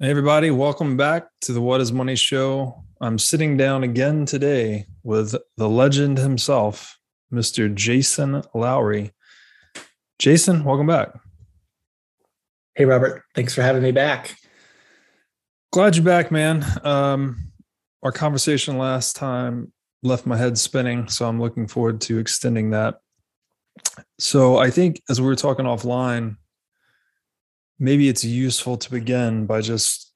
Hey everybody, welcome back to the What is Money show. I'm sitting down again today with the legend himself, Mr. Jason Lowery. Jason, welcome back. Hey Robert, thanks for having me back. Glad you're back, man. Um, our conversation last time left my head spinning, so I'm looking forward to extending that. So I think as we were talking offline, maybe it's useful to begin by just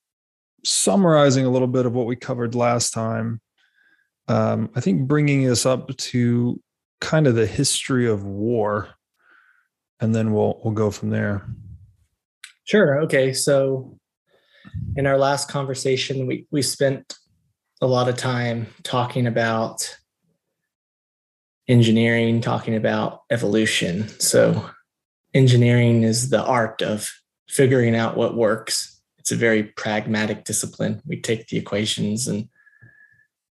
summarizing a little bit of what we covered last time. Um, I think bringing us up to kind of the history of war, and then we'll we'll go from there. Sure. Okay. So, in our last conversation, we we spent a lot of time talking about engineering, talking about evolution. So, engineering is the art of figuring out what works. It's a very pragmatic discipline. We take the equations and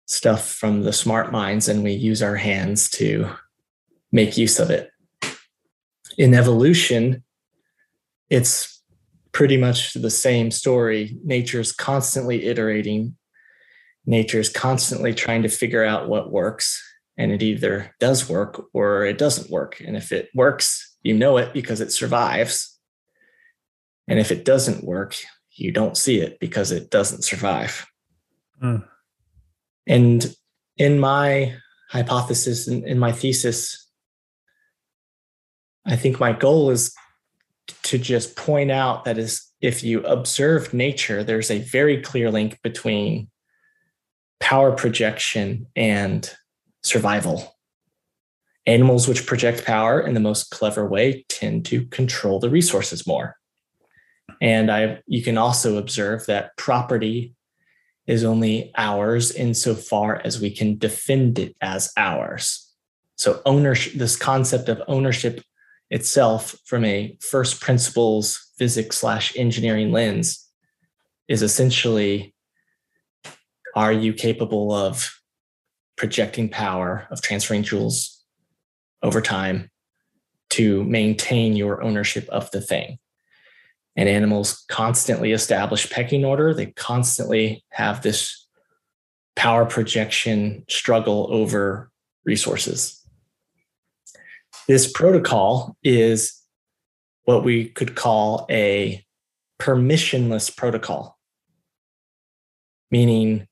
stuff from the smart minds and we use our hands to make use of it. In evolution, it's pretty much the same story. Nature's constantly iterating, nature's constantly trying to figure out what works. And it either does work or it doesn't work. And if it works, you know it because it survives. And if it doesn't work, you don't see it because it doesn't survive. Mm. And in my hypothesis, in, in my thesis, I think my goal is to just point out that is if you observe nature, there's a very clear link between power projection and survival. Animals which project power in the most clever way tend to control the resources more. And I you can also observe that property is only ours insofar as we can defend it as ours. So ownership, this concept of ownership itself from a first principles physics slash engineering lens is essentially are you capable of projecting power of transferring joules over time to maintain your ownership of the thing and animals constantly establish pecking order. They constantly have this power projection struggle over resources. This protocol is what we could call a permissionless protocol, meaning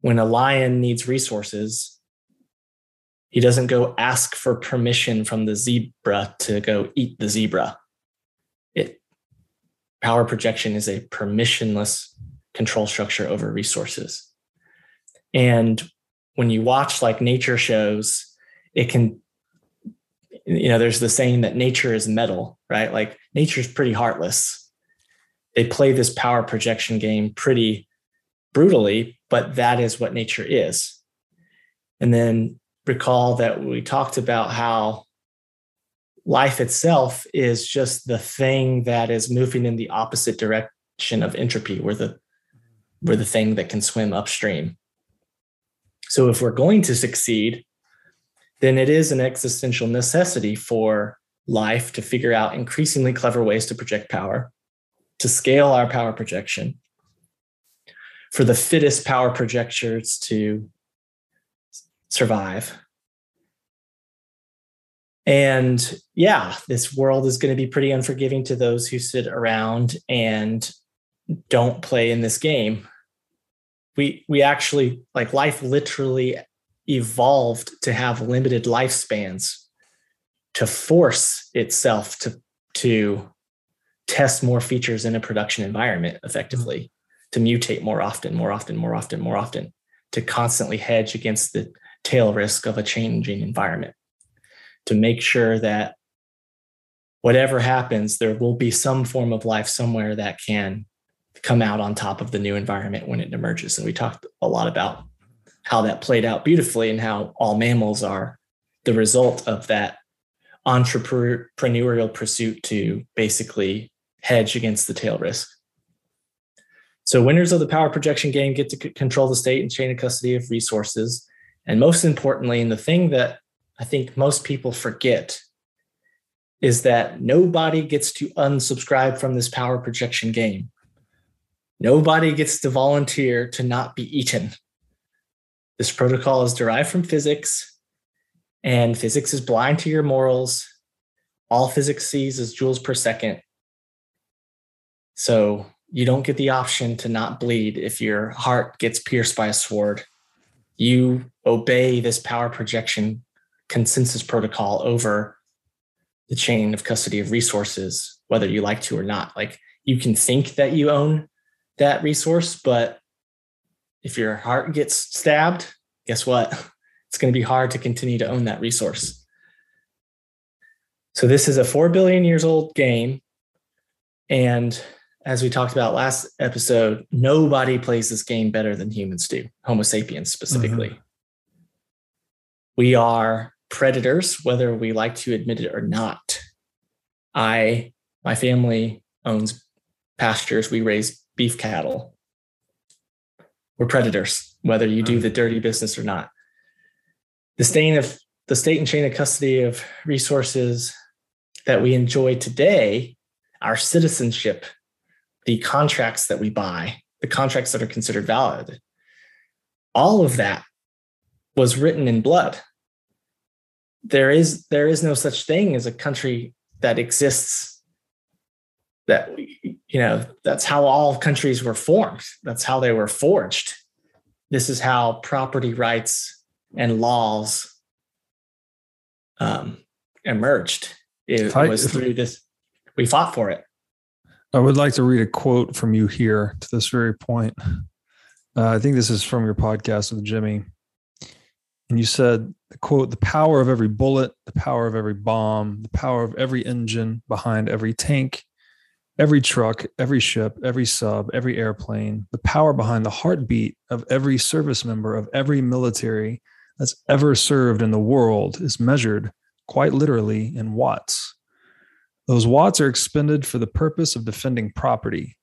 when a lion needs resources, he doesn't go ask for permission from the zebra to go eat the zebra power projection is a permissionless control structure over resources. And when you watch like nature shows, it can, you know, there's the saying that nature is metal, right? Like nature's pretty heartless. They play this power projection game pretty brutally, but that is what nature is. And then recall that we talked about how life itself is just the thing that is moving in the opposite direction of entropy. We're the we're the thing that can swim upstream. So if we're going to succeed, then it is an existential necessity for life to figure out increasingly clever ways to project power, to scale our power projection, for the fittest power projectors to survive and yeah, this world is going to be pretty unforgiving to those who sit around and don't play in this game. We we actually like life literally evolved to have limited lifespans to force itself to to test more features in a production environment effectively, to mutate more often, more often, more often, more often, to constantly hedge against the tail risk of a changing environment to make sure that whatever happens, there will be some form of life somewhere that can come out on top of the new environment when it emerges. And we talked a lot about how that played out beautifully and how all mammals are the result of that entrepreneurial pursuit to basically hedge against the tail risk. So, winners of the power projection game get to control the state and chain of custody of resources. And most importantly, and the thing that I think most people forget is that nobody gets to unsubscribe from this power projection game. Nobody gets to volunteer to not be eaten. This protocol is derived from physics, and physics is blind to your morals. All physics sees is joules per second. So you don't get the option to not bleed if your heart gets pierced by a sword. You obey this power projection consensus protocol over the chain of custody of resources, whether you like to or not. Like you can think that you own that resource, but if your heart gets stabbed, guess what? It's going to be hard to continue to own that resource. So this is a 4 billion years old game. And as we talked about last episode, nobody plays this game better than humans do, Homo sapiens specifically. Mm-hmm. We are predators, whether we like to admit it or not. I, my family owns pastures. We raise beef cattle. We're predators, whether you do mm. the dirty business or not. The stain of the state and chain of custody of resources that we enjoy today, our citizenship, the contracts that we buy, the contracts that are considered valid, all of that was written in blood there is there is no such thing as a country that exists that you know that's how all countries were formed. That's how they were forged. This is how property rights and laws um, emerged. It I, was through this we fought for it. I would like to read a quote from you here to this very point. Uh, i think this is from your podcast with jimmy and you said quote the power of every bullet the power of every bomb the power of every engine behind every tank every truck every ship every sub every airplane the power behind the heartbeat of every service member of every military that's ever served in the world is measured quite literally in watts. Those watts are expended for the purpose of defending property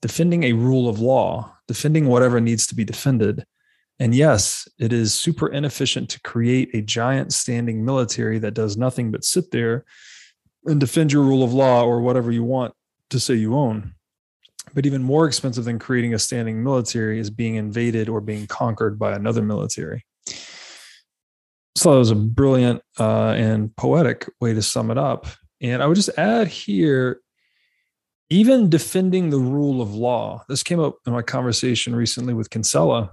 defending a rule of law defending whatever needs to be defended and yes, it is super inefficient to create a giant standing military that does nothing but sit there and defend your rule of law or whatever you want to say you own. But even more expensive than creating a standing military is being invaded or being conquered by another military. So that was a brilliant uh, and poetic way to sum it up. And I would just add here even defending the rule of law. This came up in my conversation recently with Kinsella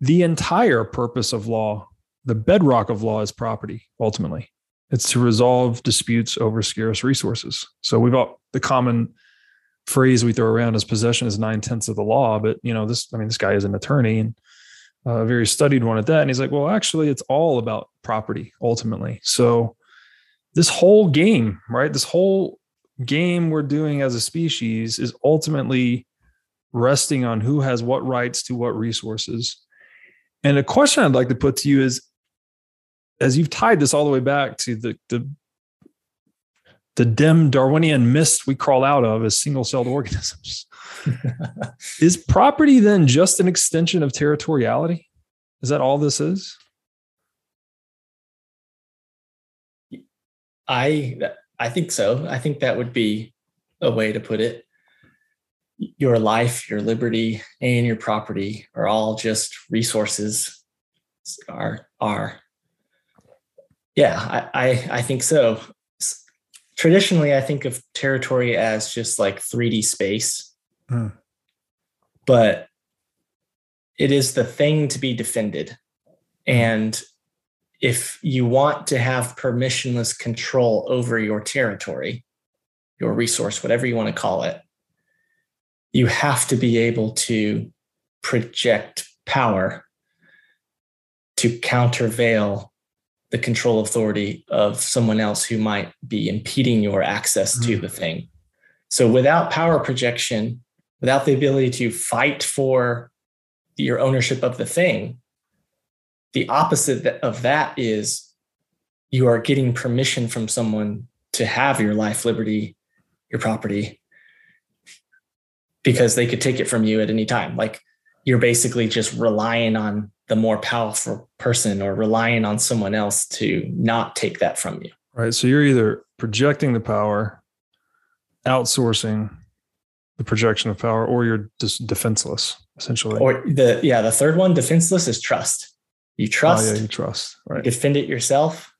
the entire purpose of law, the bedrock of law is property, ultimately. It's to resolve disputes over scarce resources. So we've got the common phrase we throw around as possession is nine tenths of the law. But you know, this, I mean, this guy is an attorney and uh, a very studied one at that. And he's like, well, actually, it's all about property ultimately. So this whole game, right? This whole game we're doing as a species is ultimately resting on who has what rights to what resources and a question I'd like to put to you is as you've tied this all the way back to the the, the dim Darwinian mist we crawl out of as single-celled organisms. is property then just an extension of territoriality? Is that all this is? I I think so. I think that would be a way to put it your life, your liberty, and your property are all just resources. Are are yeah, I, I, I think so. Traditionally, I think of territory as just like 3D space, hmm. but it is the thing to be defended. And if you want to have permissionless control over your territory, your resource, whatever you want to call it, you have to be able to project power to countervail the control authority of someone else who might be impeding your access mm-hmm. to the thing. So without power projection, without the ability to fight for your ownership of the thing, the opposite of that is you are getting permission from someone to have your life, liberty, your property, because they could take it from you at any time. Like you're basically just relying on the more powerful person or relying on someone else to not take that from you. Right. So you're either projecting the power, outsourcing, the projection of power, or you're just defenseless, essentially. Or the yeah, the third one, defenseless, is trust. You trust. Oh, yeah, you trust. Right. You defend it yourself,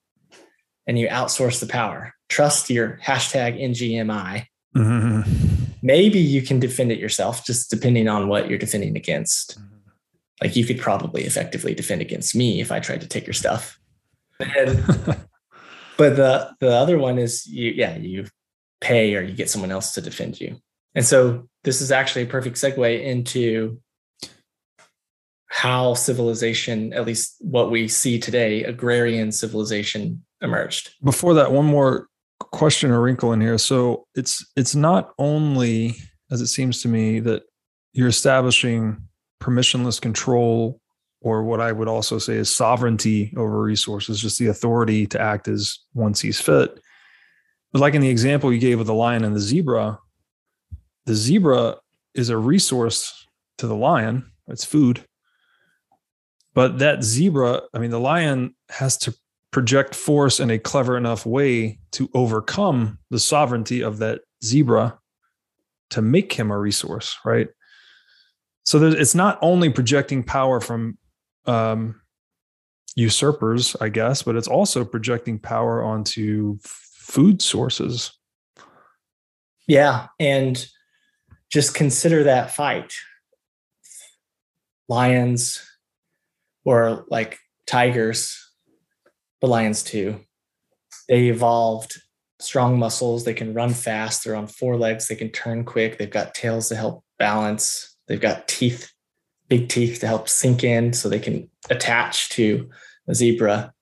and you outsource the power. Trust your hashtag NGMI. Mm-hmm. Maybe you can defend it yourself, just depending on what you're defending against. Mm-hmm. Like you could probably effectively defend against me if I tried to take your stuff. And, but the the other one is you yeah you pay or you get someone else to defend you. And so this is actually a perfect segue into how civilization, at least what we see today, agrarian civilization emerged. Before that, one more question or wrinkle in here. So it's it's not only, as it seems to me, that you're establishing permissionless control or what I would also say is sovereignty over resources, just the authority to act as one sees fit. But like in the example you gave of the lion and the zebra, the zebra is a resource to the lion, it's food. But that zebra, I mean, the lion has to project force in a clever enough way to overcome the sovereignty of that zebra to make him a resource, right? So it's not only projecting power from um, usurpers, I guess, but it's also projecting power onto food sources. Yeah. And just consider that fight. Lions or like tigers, but lions too. They evolved strong muscles. They can run fast. They're on four legs. They can turn quick. They've got tails to help balance. They've got teeth, big teeth to help sink in so they can attach to a zebra.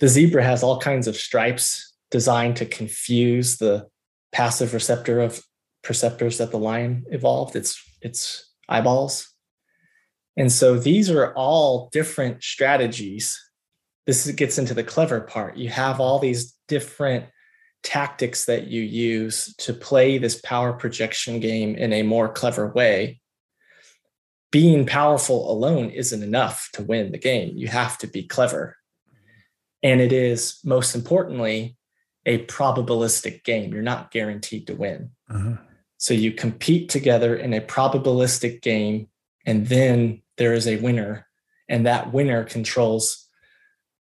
The zebra has all kinds of stripes designed to confuse the passive receptor of perceptors that the lion evolved, its its eyeballs. And so these are all different strategies. This gets into the clever part. You have all these different tactics that you use to play this power projection game in a more clever way. Being powerful alone isn't enough to win the game. You have to be clever. And it is, most importantly, a probabilistic game. You're not guaranteed to win. Uh-huh. So you compete together in a probabilistic game, and then there is a winner, and that winner controls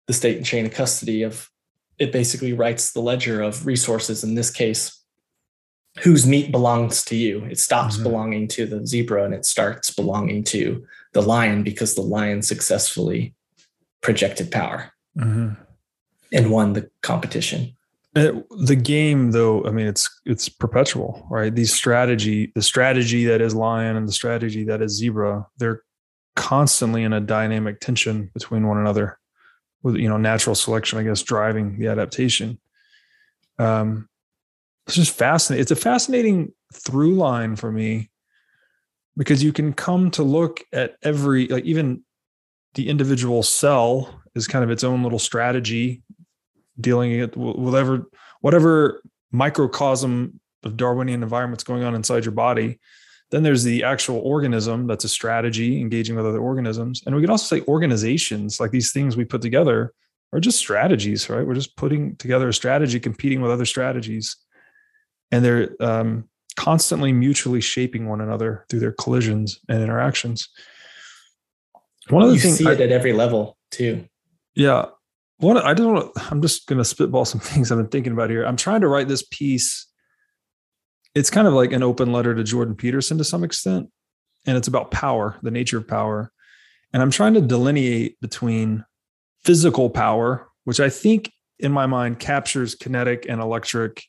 the state and chain of custody of it basically writes the ledger of resources in this case whose meat belongs to you it stops mm-hmm. belonging to the zebra and it starts belonging to the lion because the lion successfully projected power mm-hmm. and won the competition it, the game, though, I mean, it's it's perpetual, right? These strategy, the strategy that is lion and the strategy that is zebra, they're constantly in a dynamic tension between one another, with you know natural selection, I guess, driving the adaptation. Um, it's just fascinating. It's a fascinating through line for me because you can come to look at every like even the individual cell is kind of its own little strategy dealing it whatever whatever microcosm of Darwinian environments going on inside your body. Then there's the actual organism that's a strategy, engaging with other organisms. And we could also say organizations, like these things we put together, are just strategies, right? We're just putting together a strategy, competing with other strategies. And they're um, constantly mutually shaping one another through their collisions and interactions. One of the things see it at every level too. Yeah, what I don't I'm just going to spitball some things I've been thinking about here. I'm trying to write this piece. It's kind of like an open letter to Jordan Peterson to some extent, and it's about power, the nature of power. And I'm trying to delineate between physical power, which I think in my mind captures kinetic and electric,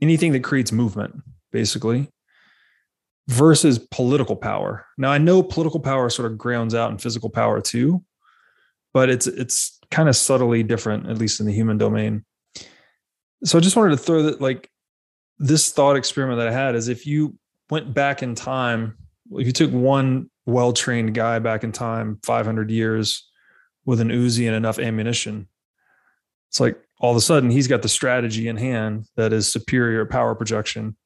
anything that creates movement, basically, versus political power. Now I know political power sort of grounds out in physical power too, but it's it's kind of subtly different, at least in the human domain. So I just wanted to throw that like this thought experiment that I had is if you went back in time, if you took one well trained guy back in time, 500 years with an Uzi and enough ammunition, it's like all of a sudden he's got the strategy in hand that is superior power projection.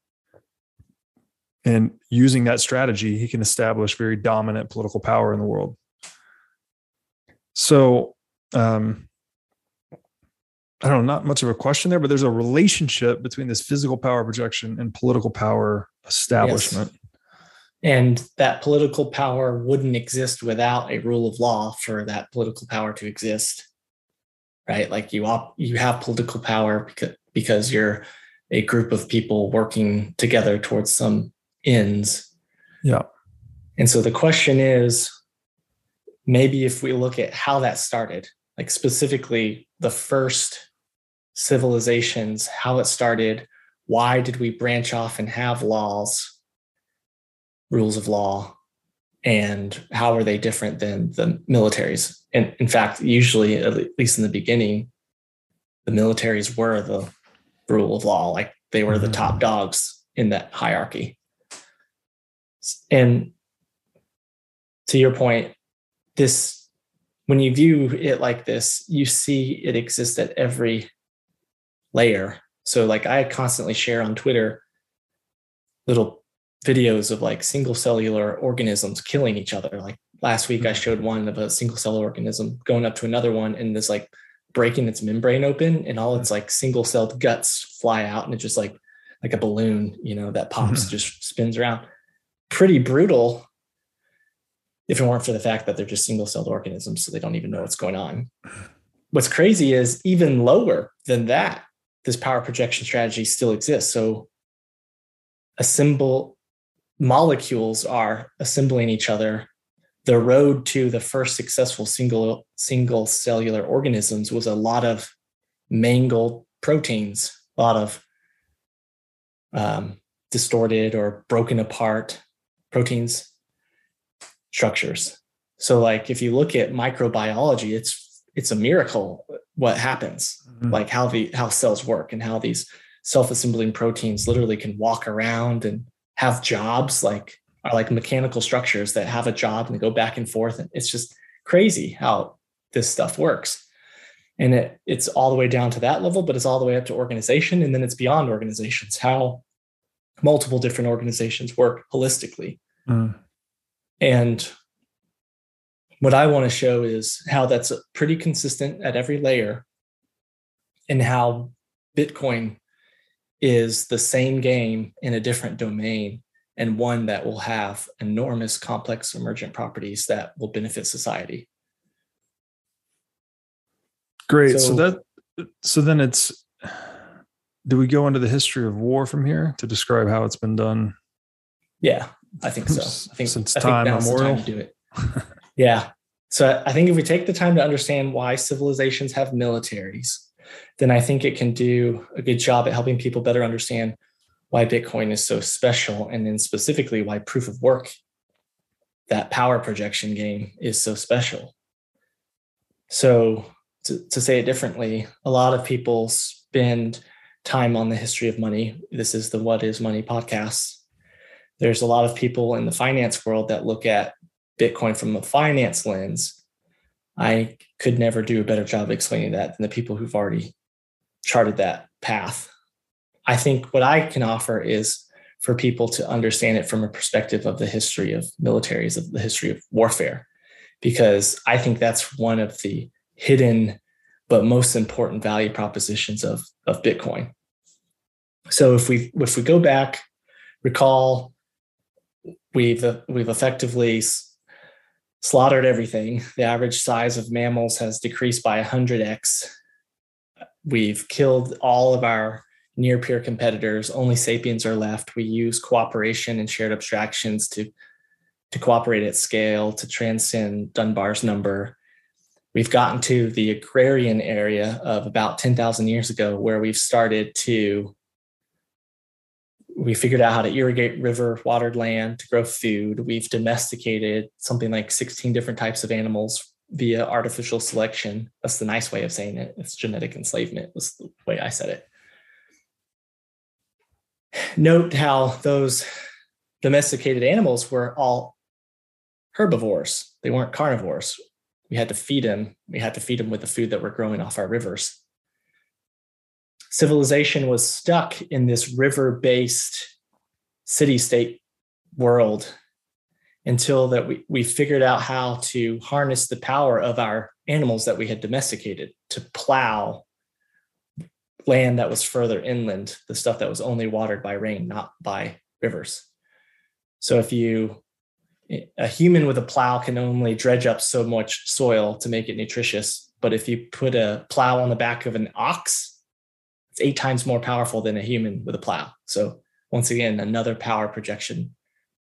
And using that strategy, he can establish very dominant political power in the world. So um, I don't know, not much of a question there, but there's a relationship between this physical power projection and political power establishment. Yes. And that political power wouldn't exist without a rule of law for that political power to exist. Right? Like you op- you have political power because because you're a group of people working together towards some ends. Yeah. And so the question is maybe if we look at how that started, like specifically the first civilizations, how it started, why did we branch off and have laws, rules of law, and how are they different than the militaries? And in fact, usually, at least in the beginning, the militaries were the rule of law, like they were the top mm-hmm. dogs in that hierarchy. And to your point, this when you view it like this, you see it exists at every layer. So like I constantly share on Twitter little videos of like single cellular organisms killing each other. Like last week I mm-hmm. showed one of a single cell organism going up to another one and this like breaking its membrane open and all its like single celled guts fly out and it just like like a balloon, you know, that pops, mm-hmm. just spins around. Pretty brutal if it weren't for the fact that they're just single celled organisms, so they don't even know what's going on. What's crazy is even lower than that, this power projection strategy still exists. So assemble molecules are assembling each other. The road to the first successful single single cellular organisms was a lot of mangled proteins, a lot of um, distorted or broken apart proteins structures. So like if you look at microbiology, it's it's a miracle what happens, mm-hmm. like how the how cells work and how these self-assembling proteins literally can walk around and have jobs like are like mechanical structures that have a job and they go back and forth. And it's just crazy how this stuff works. And it, it's all the way down to that level, but it's all the way up to organization. And then it's beyond organizations, how multiple different organizations work holistically. Mm. And what I want to show is how that's pretty consistent at every layer and how Bitcoin is the same game in a different domain and one that will have enormous complex emergent properties that will benefit society. Great. So, so that so then it's do we go into the history of war from here to describe how it's been done? Yeah. I think so. I think since I time think. Time to do it. yeah. So I think if we take the time to understand why civilizations have militaries, then I think it can do a good job at helping people better understand why Bitcoin is so special, and then specifically why proof of work, that power projection game, is so special. So to, to say it differently, a lot of people spend time on the history of money. This is the What is Money podcast there's a lot of people in the finance world that look at Bitcoin from a finance lens. I could never do a better job explaining that than the people who've already charted that path. I think what I can offer is for people to understand it from a perspective of the history of militaries, of the history of warfare, because I think that's one of the hidden but most important value propositions of, of Bitcoin. So if we if we go back, recall we've we've effectively slaughtered everything. The average size of mammals has decreased by 100x. We've killed all of our near peer competitors. Only sapiens are left. We use cooperation and shared abstractions to to cooperate at scale to transcend Dunbar's number. We've gotten to the agrarian area of about 10,000 years ago, where we've started to we figured out how to irrigate river watered land to grow food. We've domesticated something like 16 different types of animals via artificial selection. That's the nice way of saying it. It's genetic enslavement, was the way I said it. Note how those domesticated animals were all herbivores. They weren't carnivores. We had to feed them. We had to feed them with the food that we're growing off our rivers civilization was stuck in this river based city state world until that we, we figured out how to harness the power of our animals that we had domesticated to plow land that was further inland, the stuff that was only watered by rain, not by rivers. So if you a human with a plow can only dredge up so much soil to make it nutritious, but if you put a plow on the back of an ox, it's eight times more powerful than a human with a plow. So once again, another power projection,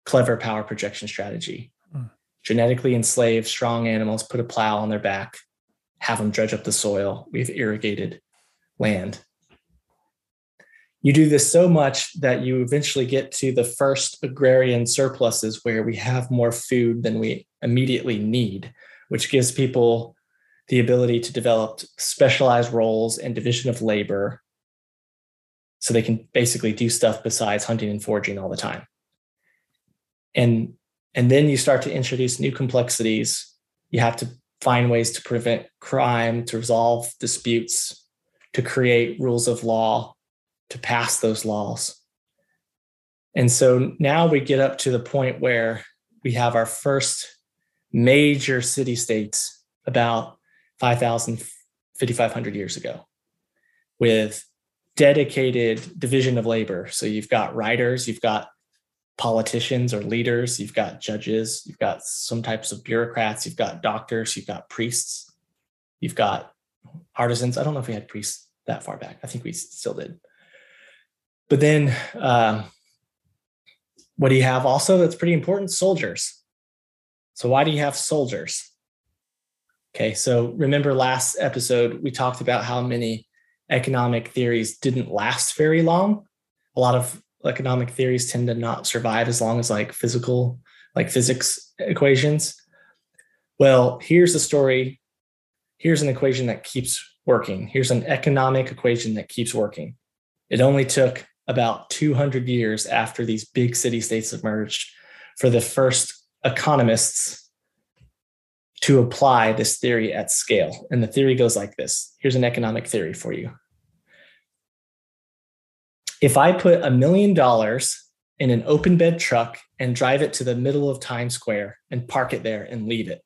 clever power projection strategy. Hmm. Genetically enslaved strong animals put a plow on their back, have them dredge up the soil. We've irrigated land. You do this so much that you eventually get to the first agrarian surpluses where we have more food than we immediately need, which gives people the ability to develop specialized roles and division of labor so they can basically do stuff besides hunting and foraging all the time. And and then you start to introduce new complexities. You have to find ways to prevent crime, to resolve disputes, to create rules of law, to pass those laws. And so now we get up to the point where we have our first major city states about 5,000, 5,500 years ago with dedicated division of labor. So you've got writers, you've got politicians or leaders, you've got judges, you've got some types of bureaucrats, you've got doctors, you've got priests, you've got artisans. I don't know if we had priests that far back. I think we still did. But then, um, what do you have also that's pretty important? Soldiers. So, why do you have soldiers? Okay, so remember last episode, we talked about how many economic theories didn't last very long. A lot of economic theories tend to not survive as long as like physical, like physics equations. Well, here's the story. Here's an equation that keeps working. Here's an economic equation that keeps working. It only took about 200 years after these big city states emerged for the first economists to apply this theory at scale. And the theory goes like this here's an economic theory for you. If I put a million dollars in an open bed truck and drive it to the middle of Times Square and park it there and leave it,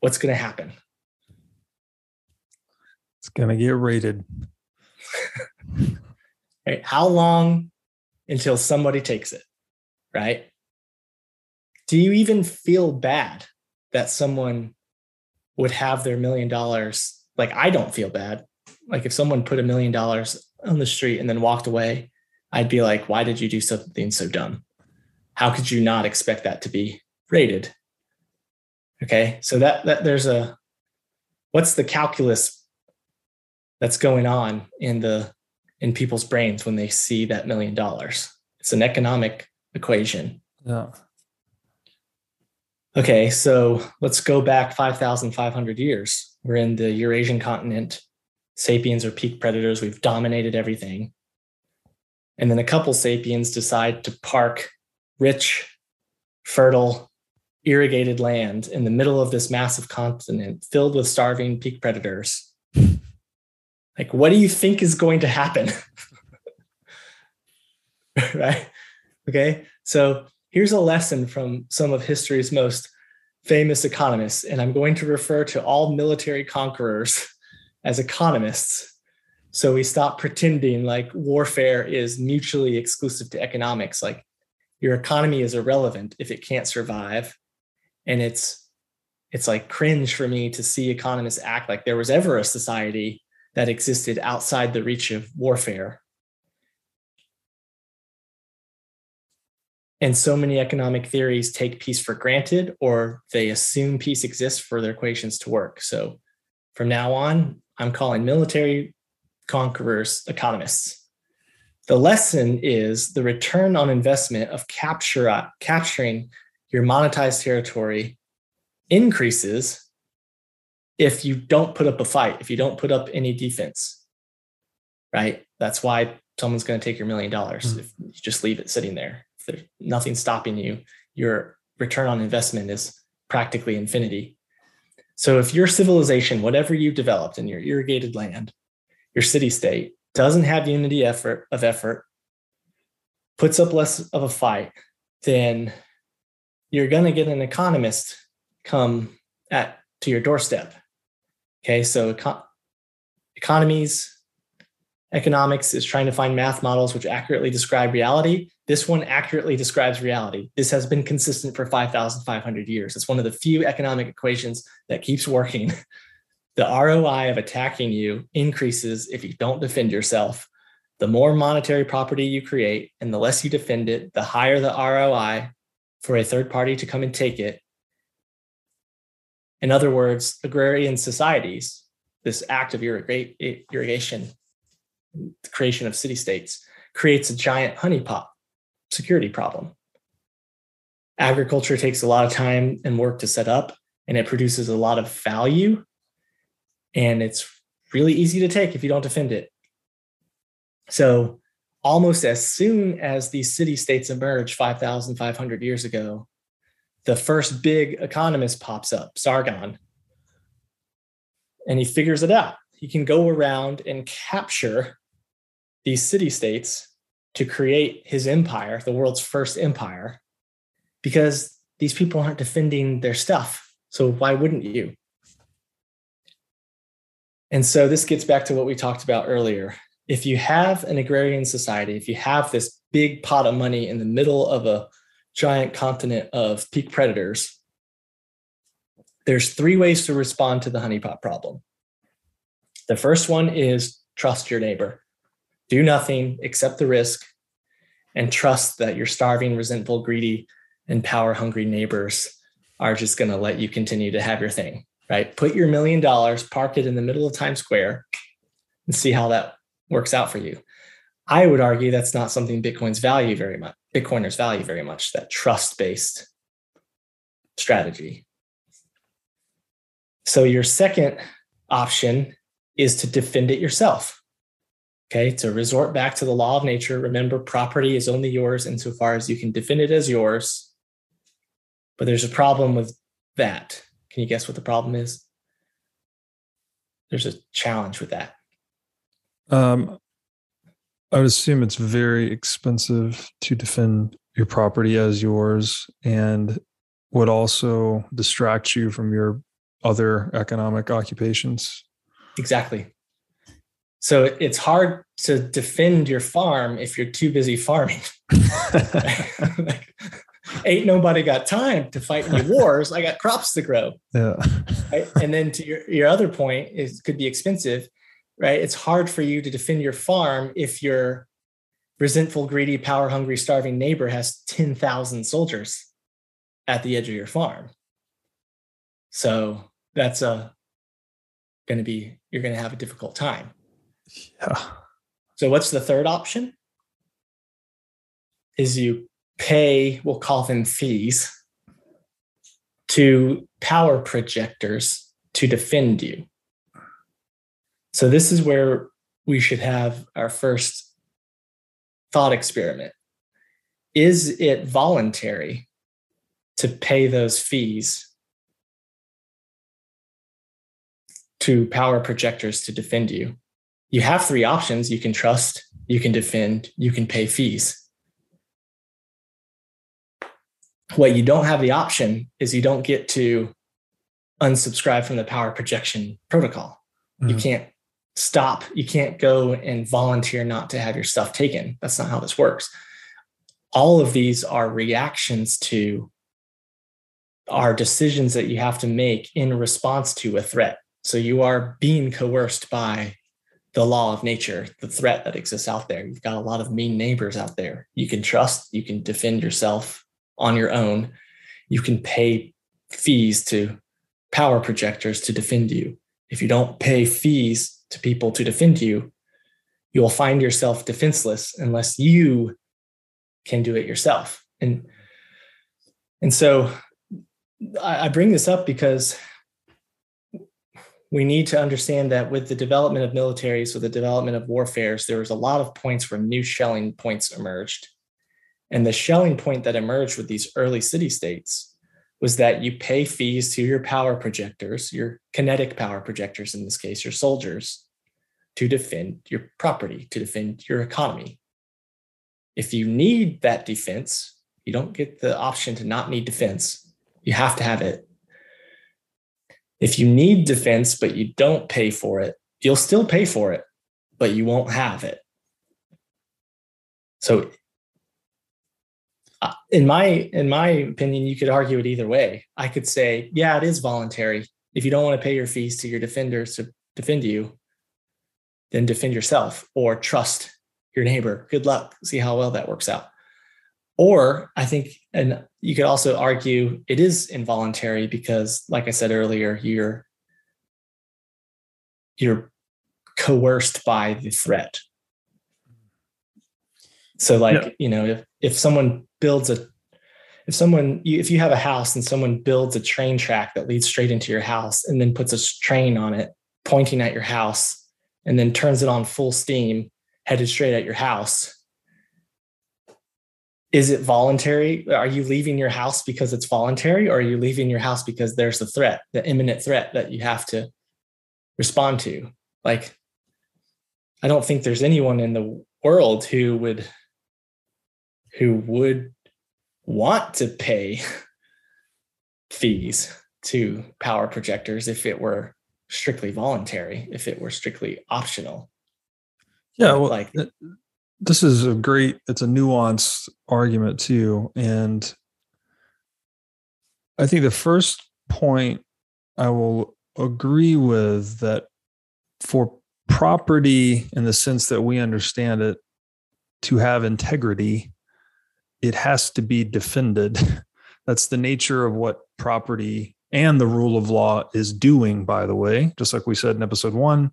what's going to happen? It's going to get raided. right? How long until somebody takes it? Right? Do you even feel bad that someone would have their million dollars? Like, I don't feel bad. Like, if someone put a million dollars on the street and then walked away, I'd be like, why did you do something so dumb? How could you not expect that to be rated? Okay. So that, that there's a, what's the calculus that's going on in the, in people's brains when they see that million dollars? It's an economic equation. Yeah. Okay. So let's go back 5,500 years. We're in the Eurasian continent sapiens are peak predators. We've dominated everything. And then a couple sapiens decide to park rich, fertile, irrigated land in the middle of this massive continent filled with starving peak predators. Like, what do you think is going to happen? right? Okay. So here's a lesson from some of history's most famous economists. And I'm going to refer to all military conquerors as economists. So we stop pretending like warfare is mutually exclusive to economics. Like your economy is irrelevant if it can't survive. And it's it's like cringe for me to see economists act like there was ever a society that existed outside the reach of warfare. And so many economic theories take peace for granted or they assume peace exists for their equations to work. So from now on, I'm calling military conquerors economists. The lesson is the return on investment of capture, uh, capturing your monetized territory increases if you don't put up a fight, if you don't put up any defense, right? That's why someone's going to take your million dollars mm-hmm. if you just leave it sitting there. There's nothing stopping you, your return on investment is practically infinity. So if your civilization, whatever you've developed in your irrigated land, your city state doesn't have unity effort of effort, puts up less of a fight, then you're going to get an economist come at to your doorstep. Okay, so econ- economies, economics is trying to find math models which accurately describe reality. This one accurately describes reality. This has been consistent for 5,500 years. It's one of the few economic equations that keeps working. The ROI of attacking you increases if you don't defend yourself. The more monetary property you create and the less you defend it, the higher the ROI for a third party to come and take it. In other words, agrarian societies, this act of irrigation, the creation of city states, creates a giant honeypot security problem. Agriculture takes a lot of time and work to set up, and it produces a lot of value. And it's really easy to take if you don't defend it. So, almost as soon as these city states emerge 5,500 years ago, the first big economist pops up, Sargon, and he figures it out. He can go around and capture these city states to create his empire, the world's first empire, because these people aren't defending their stuff. So why wouldn't you? And so this gets back to what we talked about earlier. If you have an agrarian society, if you have this big pot of money in the middle of a giant continent of peak predators, there's three ways to respond to the honeypot problem. The first one is trust your neighbor. Do nothing, accept the risk, and trust that your starving, resentful, greedy, and power hungry neighbors are just going to let you continue to have your thing, right? Put your million dollars, park it in the middle of Times Square, and see how that works out for you. I would argue that's not something Bitcoin's value very much, Bitcoiners value very much, that trust based strategy. So, your second option is to defend it yourself. Okay, to resort back to the law of nature. Remember, property is only yours insofar as you can defend it as yours. But there's a problem with that. Can you guess what the problem is? There's a challenge with that. Um, I would assume it's very expensive to defend your property as yours and would also distract you from your other economic occupations. Exactly. So it's hard to defend your farm if you're too busy farming. like, ain't nobody got time to fight any wars. I got crops to grow. Yeah. Right? And then to your, your other point, it could be expensive, right? It's hard for you to defend your farm if your resentful, greedy, power hungry, starving neighbor has 10,000 soldiers at the edge of your farm. So that's uh, a going to be, you're going to have a difficult time. Yeah. So what's the third option? Is you pay, we'll call them fees, to power projectors to defend you. So this is where we should have our first thought experiment. Is it voluntary to pay those fees to power projectors to defend you? you have three options you can trust, you can defend, you can pay fees. What you don't have the option is you don't get to unsubscribe from the power projection protocol. Mm-hmm. You can't stop, you can't go and volunteer not to have your stuff taken. That's not how this works. All of these are reactions to are decisions that you have to make in response to a threat. So you are being coerced by the law of nature, the threat that exists out there. You've got a lot of mean neighbors out there. You can trust, you can defend yourself on your own. You can pay fees to power projectors to defend you. If you don't pay fees to people to defend you, you will find yourself defenseless unless you can do it yourself. And and so I bring this up because we need to understand that with the development of militaries, with the development of warfares, there was a lot of points where new Schelling points emerged. And the Schelling point that emerged with these early city states was that you pay fees to your power projectors, your kinetic power projectors in this case, your soldiers, to defend your property, to defend your economy. If you need that defense, you don't get the option to not need defense. You have to have it if you need defense but you don't pay for it you'll still pay for it, but you won't have it. So uh, in my in my opinion, you could argue it either way. I could say, yeah, it is voluntary. If you don't want to pay your fees to your defenders to defend you, then defend yourself or trust your neighbor. Good luck. See how well that works out. Or I think, and you could also argue it is involuntary because, like I said earlier, you're you're coerced by the threat. So, like, yeah. you know, if, if someone builds a, if someone, if you have a house and someone builds a train track that leads straight into your house and then puts a train on it pointing at your house and then turns it on full steam headed straight at your house, is it voluntary? Are you leaving your house because it's voluntary or are you leaving your house because there's a threat, the imminent threat that you have to respond to? Like, I don't think there's anyone in the world who would who would want to pay fees to power projectors if it were strictly voluntary, if it were strictly optional. Yeah, well, like this is a great it's a nuanced argument too and i think the first point i will agree with that for property in the sense that we understand it to have integrity it has to be defended. That's the nature of what property and the rule of law is doing, by the way. Just like we said in episode one,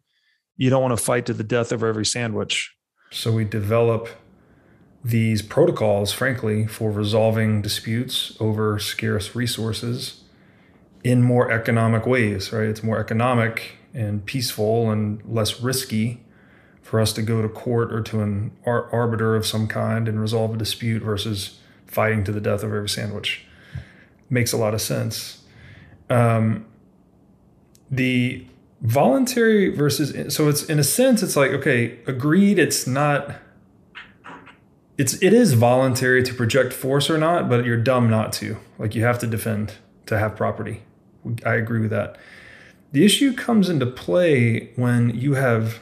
you don't want to fight to the death over every sandwich. So we develop these protocols, frankly, for resolving disputes over scarce resources in more economic ways, right? It's more economic and peaceful and less risky for us to go to court or to an ar- arbiter of some kind and resolve a dispute versus fighting to the death over every sandwich makes a lot of sense. Um, the voluntary versus so it's in a sense it's like okay agreed it's not it's it is voluntary to project force or not but you're dumb not to. Like you have to defend to have property. I agree with that. The issue comes into play when you have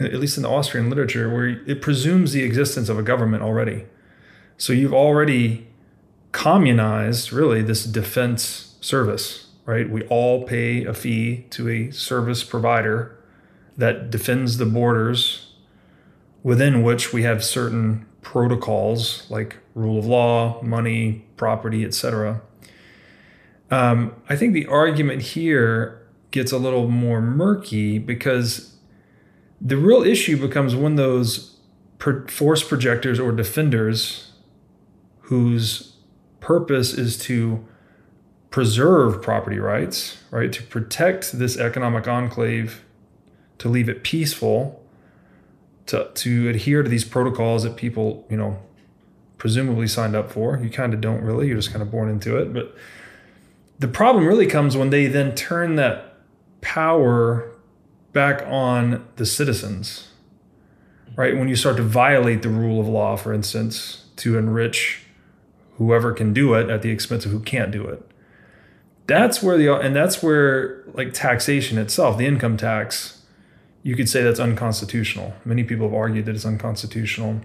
at least in the Austrian literature, where it presumes the existence of a government already. So you've already communized really this defense service, right? We all pay a fee to a service provider that defends the borders within which we have certain protocols like rule of law, money, property, etc. Um, I think the argument here gets a little more murky because the real issue becomes when those force projectors or defenders whose purpose is to preserve property rights, right, to protect this economic enclave, to leave it peaceful, to, to adhere to these protocols that people, you know, presumably signed up for. You kind of don't really, you're just kind of born into it. But the problem really comes when they then turn that power back on the citizens, right? When you start to violate the rule of law, for instance, to enrich whoever can do it at the expense of who can't do it. That's where the and that's where like taxation itself, the income tax, you could say that's unconstitutional. Many people have argued that it's unconstitutional.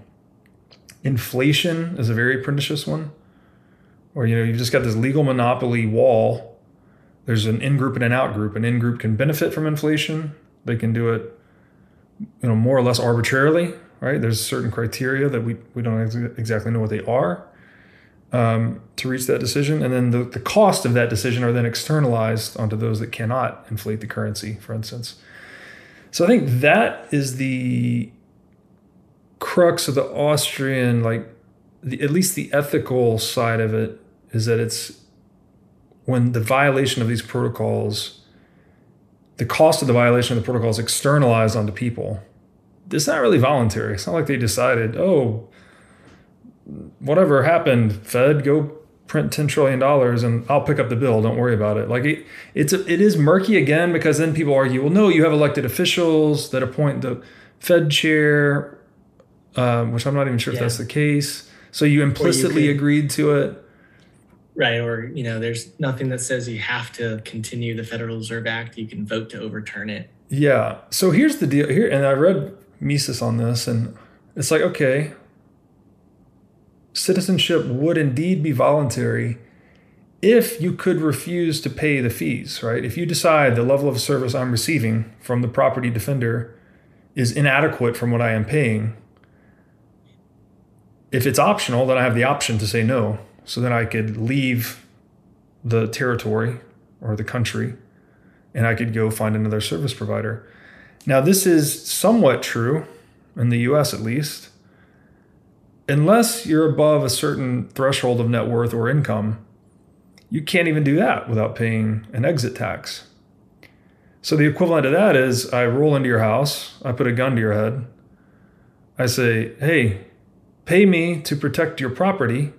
Inflation is a very pernicious one, where you know you've just got this legal monopoly wall. There's an in group and an out group. An in group can benefit from inflation, they can do it, you know, more or less arbitrarily, right? There's certain criteria that we, we don't exactly know what they are um, to reach that decision. And then the, the cost of that decision are then externalized onto those that cannot inflate the currency, for instance. So I think that is the crux of the Austrian, like the, at least the ethical side of it is that it's when the violation of these protocols the cost of the violation of the protocol is externalized onto people. It's not really voluntary. It's not like they decided, oh, whatever happened, Fed, go print ten trillion dollars and I'll pick up the bill. Don't worry about it. Like it, it's a, it is murky again because then people argue, well, no, you have elected officials that appoint the Fed chair, um, which I'm not even sure yeah. if that's the case. So you implicitly you could, agreed to it right or you know there's nothing that says you have to continue the federal reserve act you can vote to overturn it Yeah. So here's the deal here, and I read Mises on this, and it's like, okay, citizenship would indeed be voluntary if you could refuse to pay the fees, right? If you decide the level of service I'm receiving from the property defender is inadequate from what I am paying, if it's optional, then I have the option to say no. So then I could leave the territory or the country and I could go find another service provider. Now, this is somewhat true in the US at least. Unless you're above a certain threshold of net worth or income, you can't even do that without paying an exit tax. So the equivalent of that is I roll into your house, I put a gun to your head, I say, hey, pay me to protect your property,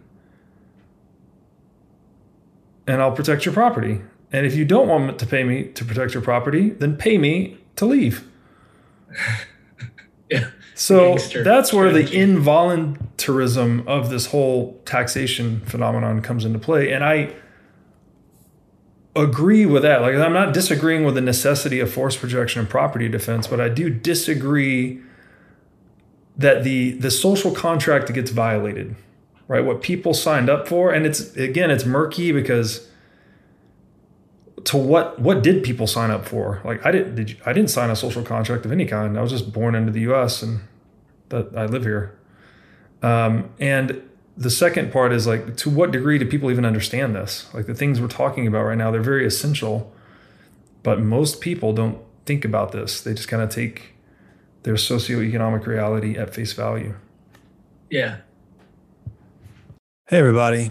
and I'll protect your property. And if you don't want to pay me to protect your property, then pay me to leave. So that's where the involuntarism of this whole taxation phenomenon comes into play. And I agree with that. Like, I'm not disagreeing with the necessity of force projection and property defense, but I do disagree that the the social contract gets violated, right? What people signed up for, and it's again, it's murky because to what what did people sign up for? Like I didn't did you, I didn't sign a social contract of any kind. I was just born into the U.S. and that I live here. Um, and the second part is like to what degree do people even understand this? Like the things we're talking about right now, they're very essential, but most people don't think about this. They just kind of take their socioeconomic reality at face value. Yeah. Hey everybody.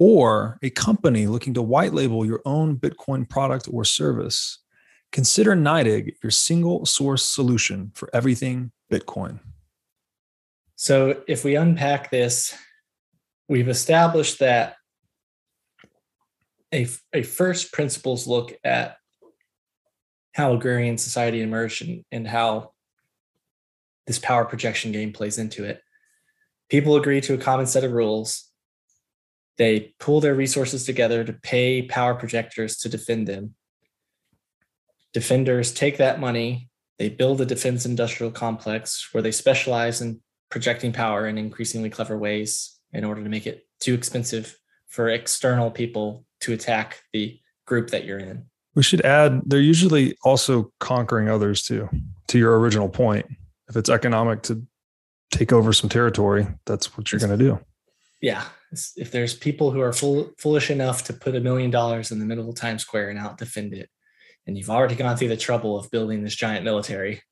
or a company looking to white label your own Bitcoin product or service, consider NYDIG your single source solution for everything Bitcoin. So, if we unpack this, we've established that a, a first principles look at how agrarian society emerged and, and how this power projection game plays into it. People agree to a common set of rules they pool their resources together to pay power projectors to defend them. Defenders take that money, they build a defense industrial complex where they specialize in projecting power in increasingly clever ways in order to make it too expensive for external people to attack the group that you're in. We should add they're usually also conquering others too, to your original point. If it's economic to take over some territory, that's what you're going to do. Yeah if there's people who are fool, foolish enough to put a million dollars in the middle of Times Square and out defend it, and you've already gone through the trouble of building this giant military,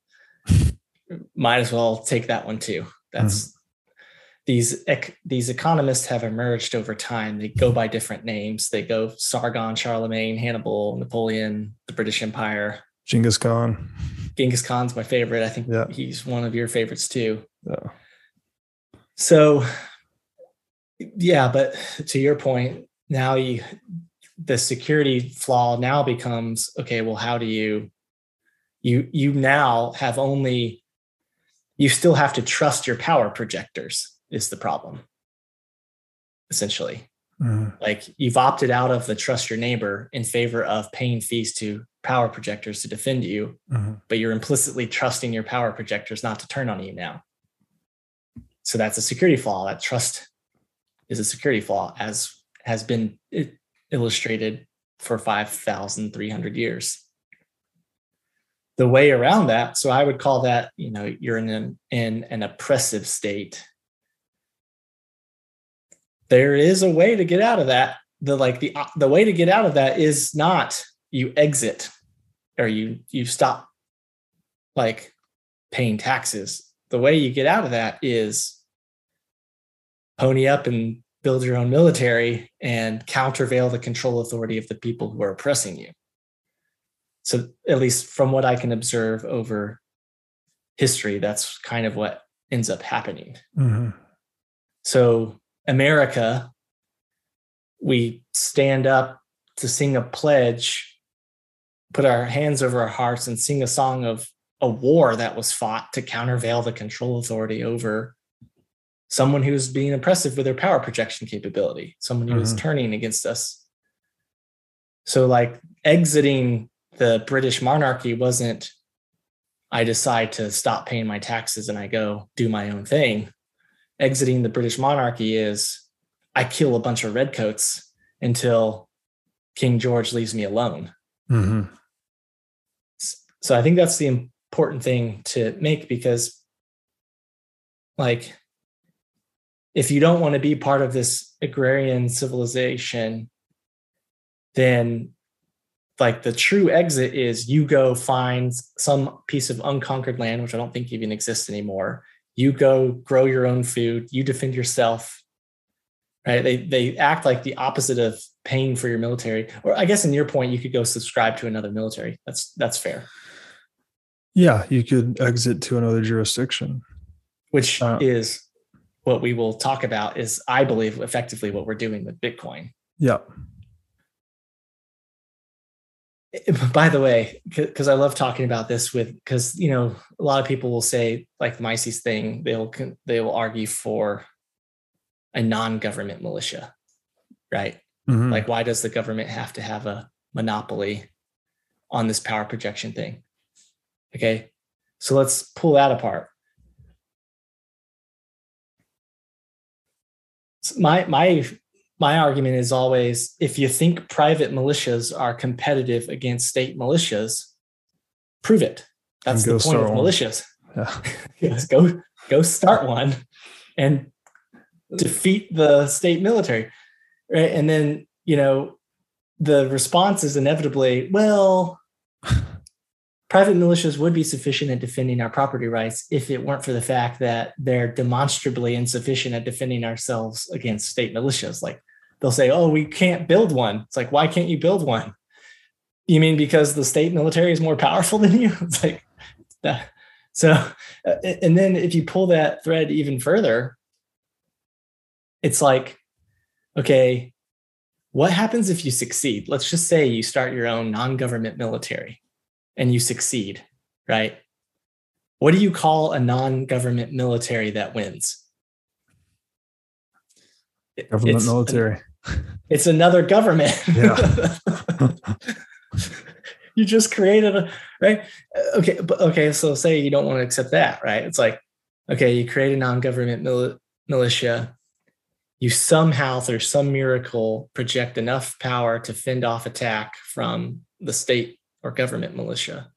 might as well take that one too. That's mm-hmm. these ec- these economists have emerged over time. They go by different names. They go Sargon, Charlemagne, Hannibal, Napoleon, the British Empire, Genghis Khan. Genghis Khan's my favorite. I think yeah. he's one of your favorites too. Yeah. So yeah, but to your point, now you the security flaw now becomes okay, well, how do you you you now have only you still have to trust your power projectors is the problem essentially mm-hmm. like you've opted out of the trust your neighbor in favor of paying fees to power projectors to defend you mm-hmm. but you're implicitly trusting your power projectors not to turn on you now so that's a security flaw that trust is a security flaw, as has been illustrated for 5,300 years. the way around that. So I would call that, you know, you're in an, in an oppressive state. There is a way to get out of that. The like the uh, the way to get out of that is not you exit or you you stop like paying taxes. The way you get out of that is pony up and build your own military and countervail the control authority of the people who are oppressing you. So, at least from what I can observe over history, that's kind of what ends up happening. Mm-hmm. So, America, we stand up to sing a pledge, put our hands over our hearts, and sing a song of a war that was fought to countervail the control authority over someone who's being oppressive with their power projection capability, someone who mm-hmm. is turning against us. So, like exiting the British monarchy wasn't, I decide to stop paying my taxes and I go do my own thing. Exiting the British monarchy is, I kill a bunch of redcoats until King George leaves me alone. Mm-hmm. So, I think that's the important thing to make because, like, if you don't want to be part of this agrarian civilization, then like the true exit is you go find some piece of unconquered land, which I don't think even exists anymore. You go grow your own food, you defend yourself. Right. They they act like the opposite of paying for your military. Or I guess in your point, you could go subscribe to another military. That's that's fair. Yeah, you could exit to another jurisdiction. Which uh, is what we will talk about is, I believe, effectively what we're doing with Bitcoin. Yeah. By the way, because I love talking about this with, because you know, a lot of people will say like the Mises thing, they'll they will argue for a non-government militia, right? Mm-hmm. Like, why does the government have to have a monopoly on this power projection thing? Okay, so let's pull that apart. My my my argument is always if you think private militias are competitive against state militias, prove it. That's the point of militias. Yeah. yes, go go start one and defeat the state military. Right. And then, you know, the response is inevitably, well, private militias would be sufficient at defending our property rights if it weren't for the fact that they're demonstrably insufficient at defending ourselves against state militias. Like they'll say, oh, we can't build one. It's like, why can't you build one? You mean because the state military is more powerful than you? It's like that. So, uh, and then if you pull that thread even further, it's like, okay, what happens if you succeed? Let's just say you start your own non government military and you succeed, right? What do you call a non government military that wins? Government it's military. it's another government. Yeah. you just created a right. Uh, okay, but okay. So say you don't want to accept that, right? It's like, okay, you create a non-government mil- militia. You somehow, through some miracle, project enough power to fend off attack from the state or government militia.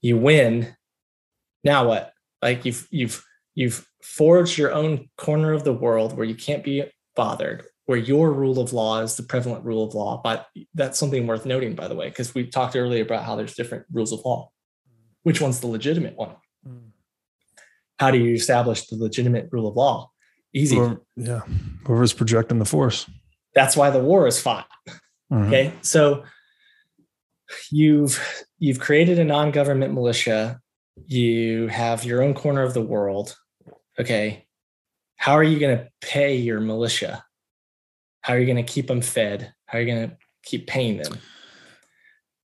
You win. Now what? Like you've you've you've forged your own corner of the world where you can't be bothered, where your rule of law is the prevalent rule of law. But that's something worth noting, by the way, because we talked earlier about how there's different rules of law. Which one's the legitimate one? Mm. How do you establish the legitimate rule of law? Easy. Or, yeah. Whoever's projecting the force. That's why the war is fought. Mm-hmm. Okay. So you've you've created a non-government militia. You have your own corner of the world. Okay. How are you going to pay your militia? How are you going to keep them fed? How are you going to keep paying them?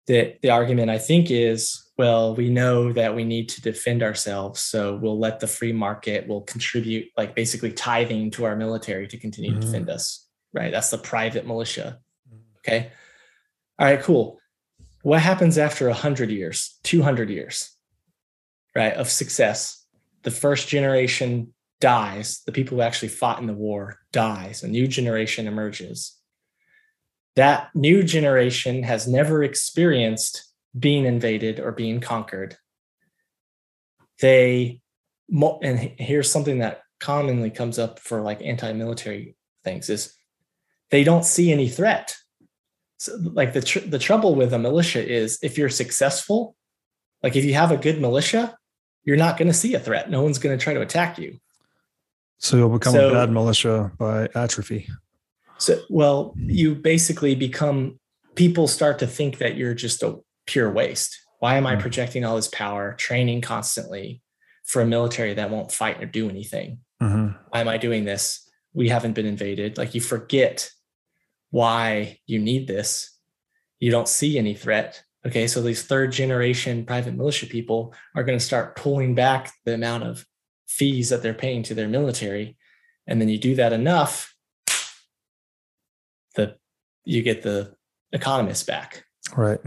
The the argument i think is well we know that we need to defend ourselves so we'll let the free market will contribute like basically tithing to our military to continue mm-hmm. to defend us right? That's the private militia. Okay? All right cool what happens after 100 years 200 years right of success? The first generation dies. The people who actually fought in the war dies. A new generation emerges. That new generation has never experienced being invaded or being conquered, they and here's something that commonly comes up for like anti-military things is they don't see any threat. So like the tr- the trouble with a militia is if you're successful, like if you have a good militia, you're not going to see a threat. No one's going to try to attack you. So you'll become so, a bad militia by atrophy. So well, you basically become people start to think that you're just a pure waste. Why am I hmm. projecting all this power, training constantly for a military that won't fight or do anything? Mm-hmm. Why am I doing this? We haven't been invaded. Like you forget why you need this. You don't see any threat. Okay, so these third generation private militia people are going to start pulling back the amount of fees that they're paying to their military. And then you do that enough, the you get the economists back. Right.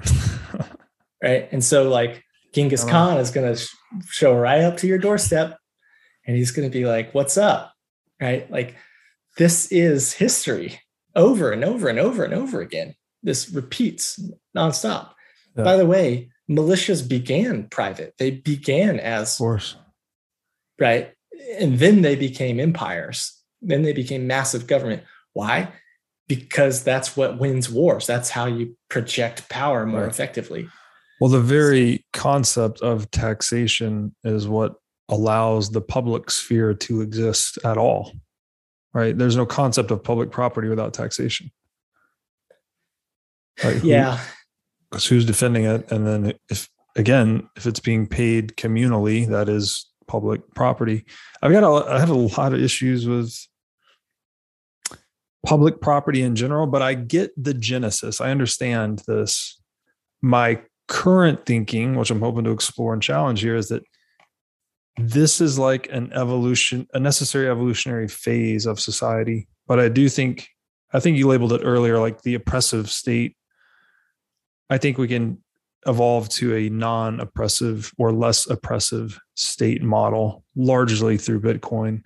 right. And so like Genghis uh-huh. Khan is going to show right up to your doorstep and he's going to be like, what's up? Right. Like this is history over and over and over and over again. This repeats nonstop. Yeah. By the way, militias began private. They began as of course. Right. And then they became empires. Then they became massive government. Why? Because that's what wins wars. That's how you project power more right. effectively. Well, the very concept of taxation is what allows the public sphere to exist at all right? There's no concept of public property without taxation? Who, yeah. Because who's defending it? And then if again if it's being paid communally that is public property. I've got a, i have a lot of issues with public property in general but i get the genesis. I understand this. My current thinking which i'm hoping to explore and challenge here is that this is like an evolution, a necessary evolutionary phase of society. But I do think, I think you labeled it earlier, like the oppressive state. I think we can evolve to a non oppressive or less oppressive state model largely through Bitcoin.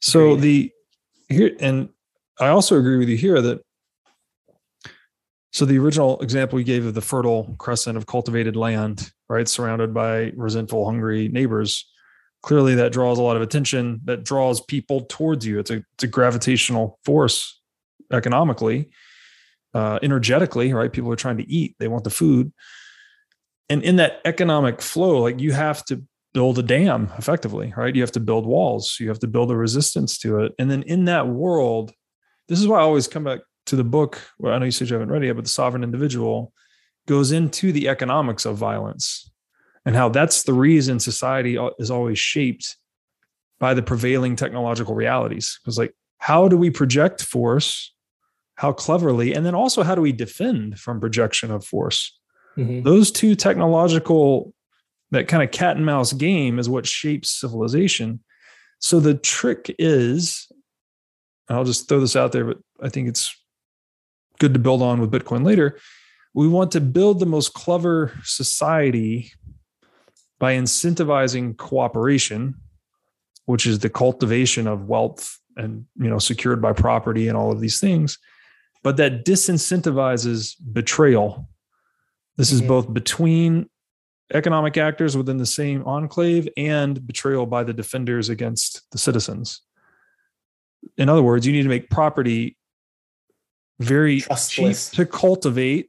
So the here, and I also agree with you here that so the original example you gave of the fertile crescent of cultivated land, right, surrounded by resentful, hungry neighbors, clearly that draws a lot of attention that draws people towards you. It's a, it's a gravitational force economically uh, energetically right? People are trying to eat. They want the food. And in that economic flow like you have to build a dam effectively right? You have to build walls. You have to build a resistance to it. And then in that world this is why i always come back to the book. Where i know you said you haven't read it yet but the sovereign individual goes into the economics of violence and how that's the reason society is always shaped by the prevailing technological realities. Because, like, how do we project force? How cleverly? And then also, how do we defend from projection of force? Mm-hmm. Those two technological, that kind of cat and mouse game is what shapes civilization. So the trick is, I'll just throw this out there, but I think it's good to build on with Bitcoin later. We want to build the most clever society by incentivizing cooperation, which is the cultivation of wealth and you know secured by property and all of these things, but that disincentivizes betrayal. This is mm-hmm. both between economic actors within the same enclave and betrayal by the defenders against the citizens. In other words, you need to make property very Trustless. cheap to cultivate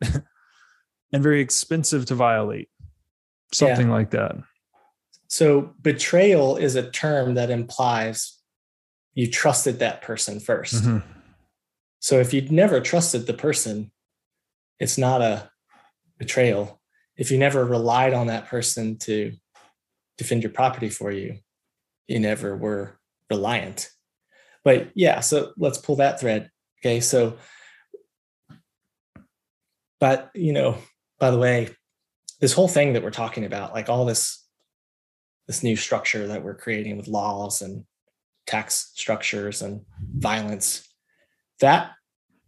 and very expensive to violate something yeah. like that. So betrayal is a term that implies you trusted that person 1st mm-hmm. So if you'd never trusted the person, it's not a betrayal. If you never relied on that person to defend your property for you, you never were reliant. But yeah, so let's pull that thread. Okay. So, but, you know, by the way, this whole thing that we're talking about, like all this this new structure that we're creating with laws and tax structures and violence, that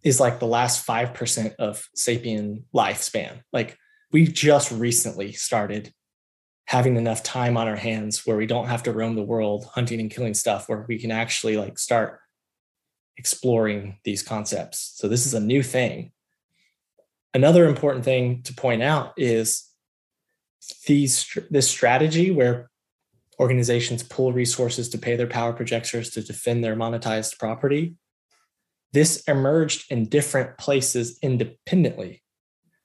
is like the last 5% of sapien lifespan. Like we just recently started having enough time on our hands where we don't have to roam the world hunting and killing stuff where we can actually like start exploring these concepts. So this is a new thing. Another important thing to point out is these this strategy where organizations pull resources to pay their power projectors to defend their monetized property this emerged in different places independently.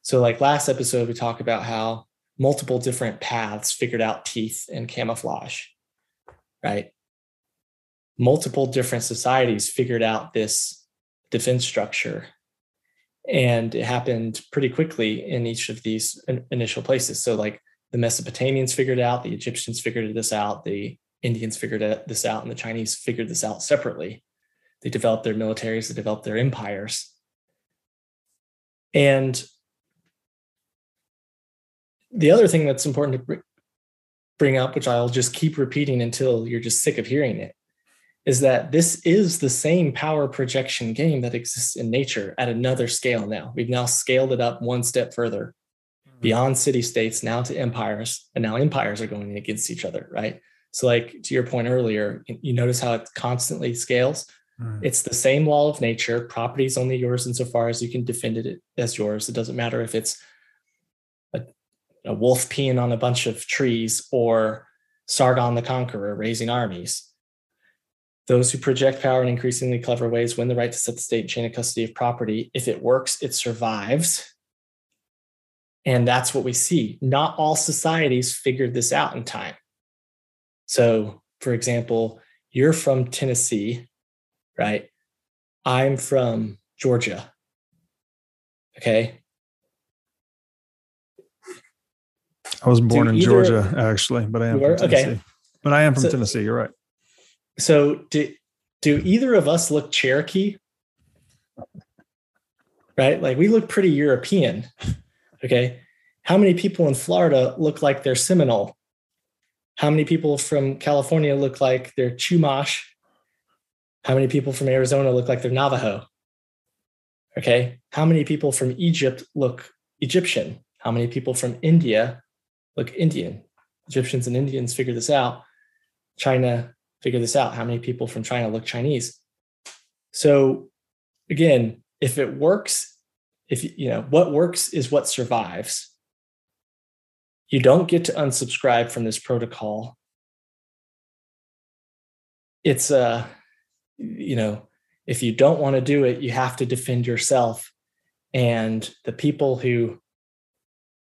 So like last episode we talked about how multiple different paths figured out teeth and camouflage right? Multiple different societies figured out this defense structure and it happened pretty quickly in each of these initial places. So like the mesopotamians figured it out the egyptians figured this out the indians figured this out and the chinese figured this out separately they developed their militaries they developed their empires and the other thing that's important to bring up which i'll just keep repeating until you're just sick of hearing it is that this is the same power projection game that exists in nature at another scale now. We've now scaled it up one step further. Beyond city states now to empires, and now empires are going against each other, right? So, like to your point earlier, you notice how it constantly scales. Mm-hmm. It's the same law of nature. Property is only yours insofar as you can defend it as yours. It doesn't matter if it's a, a wolf peeing on a bunch of trees or Sargon the Conqueror raising armies those who project power in increasingly clever ways win the right to set the state chain of custody of property. If it works, it survives. And that's what we see. Not all societies figured this out in time. So, for example, you're from Tennessee, right? I'm from Georgia. Okay. I was born in Georgia, actually, but I am from Tennessee. Okay. But I am from so, Tennessee. You're right. So do do either of us look Cherokee? Right? Like we look pretty European. Okay. How many people in Florida look like they're Seminole? How many people from California look like they're Chumash? How many people from Arizona look like they're Navajo? Okay. How many people from Egypt look Egyptian? How many people from India look Indian? Egyptians and Indians figure this out. China figure this out. How many people from China look Chinese? So again, if it works, if you know what works is what survives. You don't get to unsubscribe from this protocol. It's a, uh, you know, if you don't want to do it, you have to defend yourself. And the people who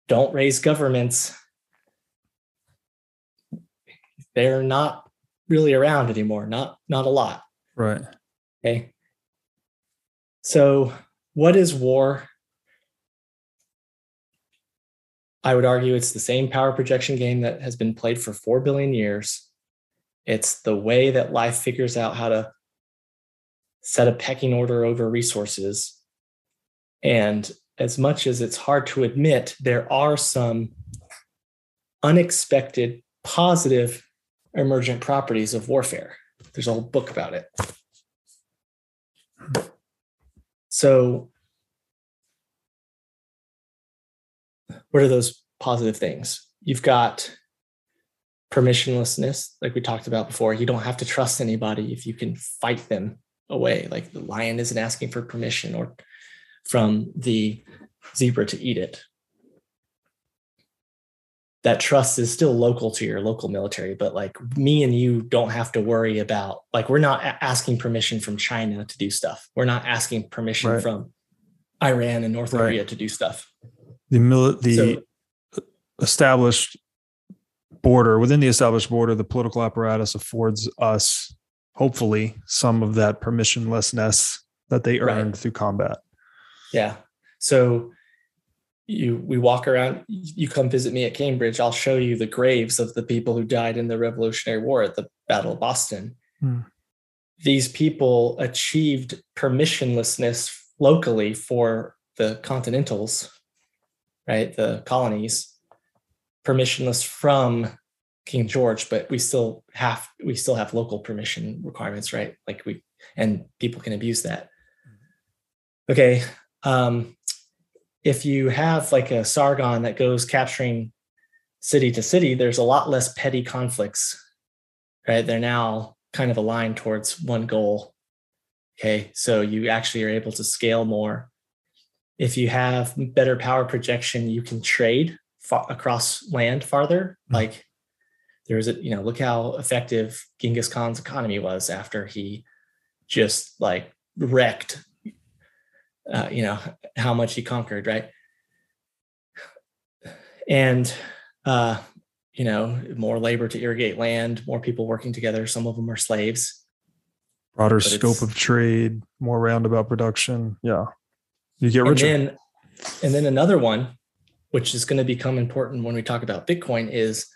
don't raise governments, they're not really around anymore. Not not a lot. Right. Okay. So, what is war? I would argue it's the same power projection game that has been played for 4 billion years. It's the way that life figures out how to set a pecking order over resources. And as much as it's hard to admit, there are some unexpected positive emergent properties of warfare. There's a whole book about it. So, what are those positive things? You've got permissionlessness, like we talked about before. You don't have to trust anybody if you can fight them away. Like the lion isn't asking for permission or from the zebra to eat it that trust is still local to your local military but like me and you don't have to worry about like we're not asking permission from china to do stuff we're not asking permission right. from iran and north right. korea to do stuff the mil- the so, established border within the established border the political apparatus affords us hopefully some of that permissionlessness that they earned right. through combat yeah so you we walk around you come visit me at cambridge i'll show you the graves of the people who died in the revolutionary war at the battle of boston hmm. these people achieved permissionlessness locally for the continentals right the colonies permissionless from king george but we still have we still have local permission requirements right like we and people can abuse that okay um if you have like a Sargon that goes capturing city to city, there's a lot less petty conflicts, right? They're now kind of aligned towards one goal. Okay. So you actually are able to scale more. If you have better power projection, you can trade far, across land farther. Mm-hmm. Like there's a, you know, look how effective Genghis Khan's economy was after he just like wrecked, uh, you know, how much he conquered, right? And, uh, you know, more labor to irrigate land, more people working together. Some of them are slaves. Broader but scope of trade, more roundabout production. Yeah. You get richer. And then, and then another one, which is going to become important when we talk about Bitcoin, is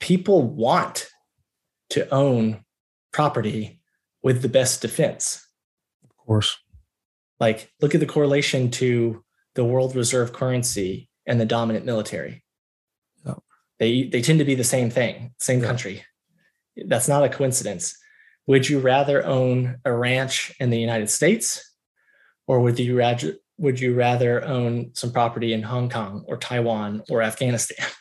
people want to own property with the best defense. Of course. Like, look at the correlation to the world reserve currency and the dominant military. Yeah. They they tend to be the same thing, same yeah. country. That's not a coincidence. Would you rather own a ranch in the United States, or would you rather would you rather own some property in Hong Kong or Taiwan or Afghanistan?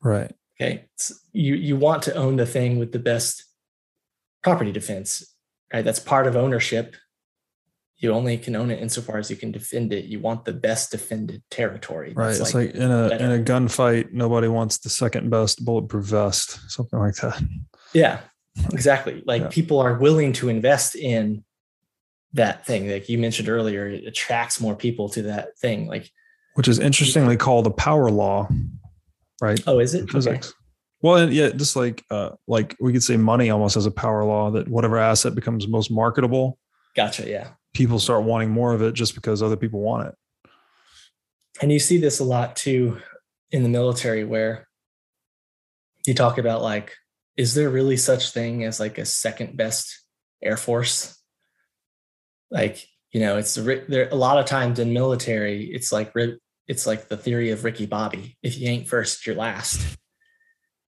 Right. Okay. You you want to own the thing with the best property defense, right? That's part of ownership. You only can own it insofar as you can defend it. You want the best defended territory. Right. It's like, like in a better. in a gunfight, nobody wants the second best bulletproof vest, something like that. Yeah. Exactly. Like yeah. people are willing to invest in that thing like you mentioned earlier it attracts more people to that thing like which is interestingly called a power law right? Oh is it? Physics okay. well yeah just like uh like we could say money almost as a power law that whatever asset becomes most marketable gotcha yeah. people start wanting more of it just because other people want it. And you see this a lot too in the military where you talk about like is there really such thing as like a second best air force like you know it's there a lot of times in military it's like it's like the theory of ricky bobby. If you ain't first you're last.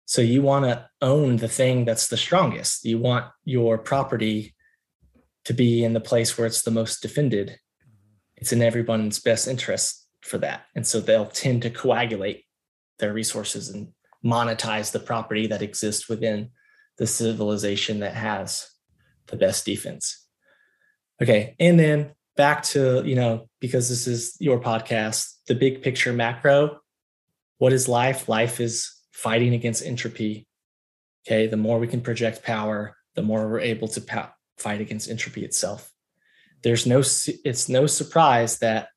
So you want to own the thing that's the strongest. You want your property to be in the place where it's the most defended. It's in everyone's best interest for that. And so they'll tend to coagulate their resources and monetize the property that exists within the civilization that has the best defense Okay. And then back to, you know, because this is your podcast, the big picture macro. What is life? Life is fighting against entropy. Okay. The more we can project power, the more we're able to pa- fight against entropy itself. There's no, it's no surprise that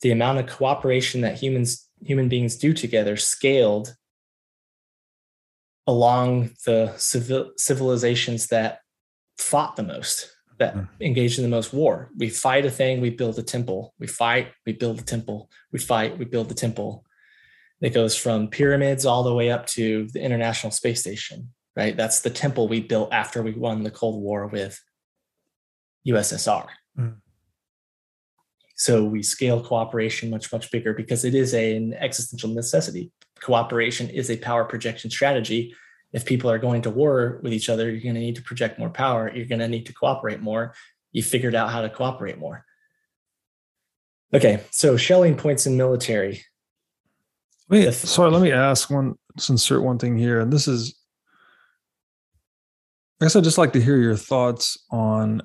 the amount of cooperation that humans, human beings do together scaled along the civil, civilizations that fought the most that mm. engaged in the most war. We fight a thing, we build a temple. We fight, we build a temple. We fight, we build a temple. It goes from pyramids all the way up to the International Space Station, right? That's the temple we built after we won the Cold War with USSR. Mm. So we scale cooperation much, much bigger because it is a, an existential necessity. Cooperation is a power projection strategy if people are going to war with each other, you're going to need to project more power. You're going to need to cooperate more. You figured out how to cooperate more. Okay, so Schelling points in military. Wait, th- sorry, let me ask one, let's insert one thing here. And this is, I guess I'd just like to hear your thoughts on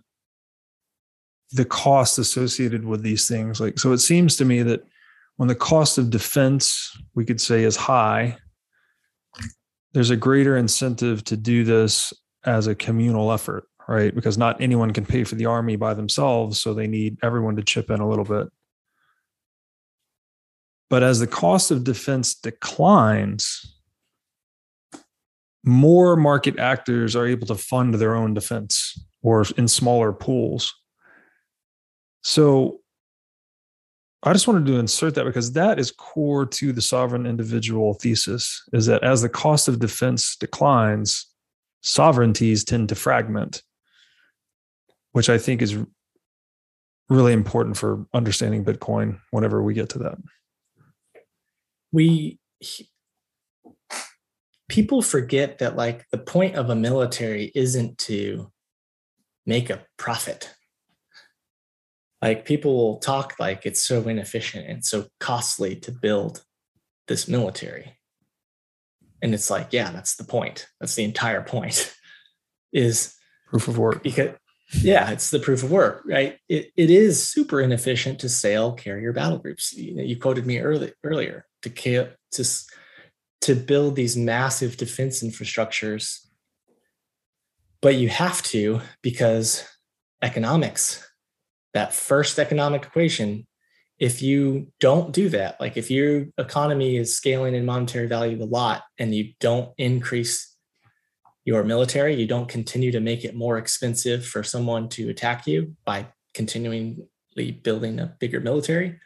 the cost associated with these things. Like, so it seems to me that when the cost of defense, we could say, is high, there's a greater incentive to do this as a communal effort, right? Because not anyone can pay for the army by themselves, so they need everyone to chip in a little bit. But as the cost of defense declines, more market actors are able to fund their own defense or in smaller pools. So I just wanted to insert that because that is core to the sovereign individual thesis is that as the cost of defense declines, sovereignties tend to fragment, which I think is really important for understanding Bitcoin whenever we get to that. We people forget that like the point of a military isn't to make a profit like people will talk like it's so inefficient and so costly to build this military and it's like yeah that's the point that's the entire point is proof of work because yeah, it's the proof of work, right? It, it is super inefficient to sail carrier battle groups. You, know, you quoted me early, earlier to to to build these massive defense infrastructures, but you have to because economics, that first economic equation. If you don't do that, like if your economy is scaling in monetary value a lot and you don't increase your military. You don't continue to make it more expensive for someone to attack you by continually building a bigger military.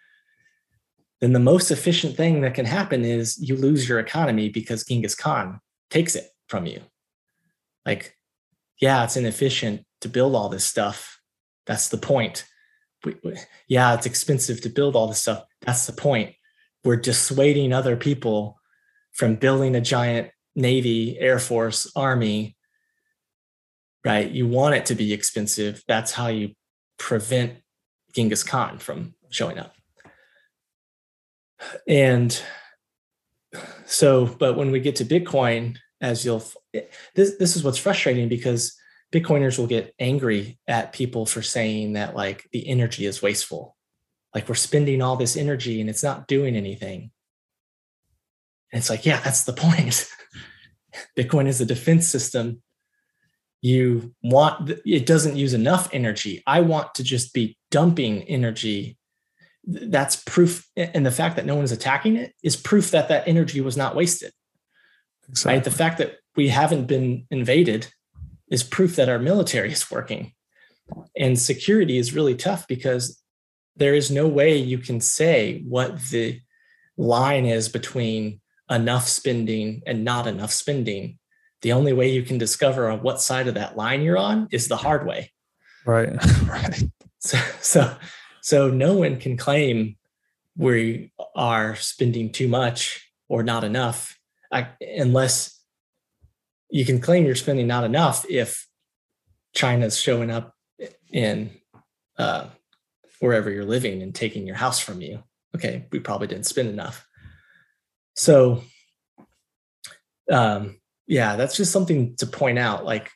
Then the most efficient thing that can happen is you lose your economy because Genghis Khan takes it from you. Like, yeah, it's inefficient to build all this stuff. That's the point. We, we, yeah, it's expensive to build all this stuff. That's the point. We're dissuading other people from building a giant Navy, Air Force, Army, right? You want it to be expensive. That's how you prevent Genghis Khan from showing up. And so, but when we get to Bitcoin, as you'll, this, this is what's frustrating because Bitcoiners will get angry at people for saying that like the energy is wasteful. Like we're spending all this energy and it's not doing anything. And it's like, yeah, that's the point. Bitcoin is a defense system. You want, it doesn't use enough energy. I want to just be dumping energy. That's proof. And the fact that no one is attacking it is proof that that energy was not wasted. Exactly. Right. The fact that we haven't been invaded is proof that our military is working. And security is really tough because there is no way you can say what the line is between enough spending and not enough spending, the only way you can discover on what side of that line you're on is the hard way. Right. right. So, so, so no one can claim we are spending too much or not enough I, unless you can claim you're spending not enough if China's showing up in uh, wherever you're living and taking your house from you. Okay, we probably didn't spend enough. So, um, yeah, that's just something to point out. Like,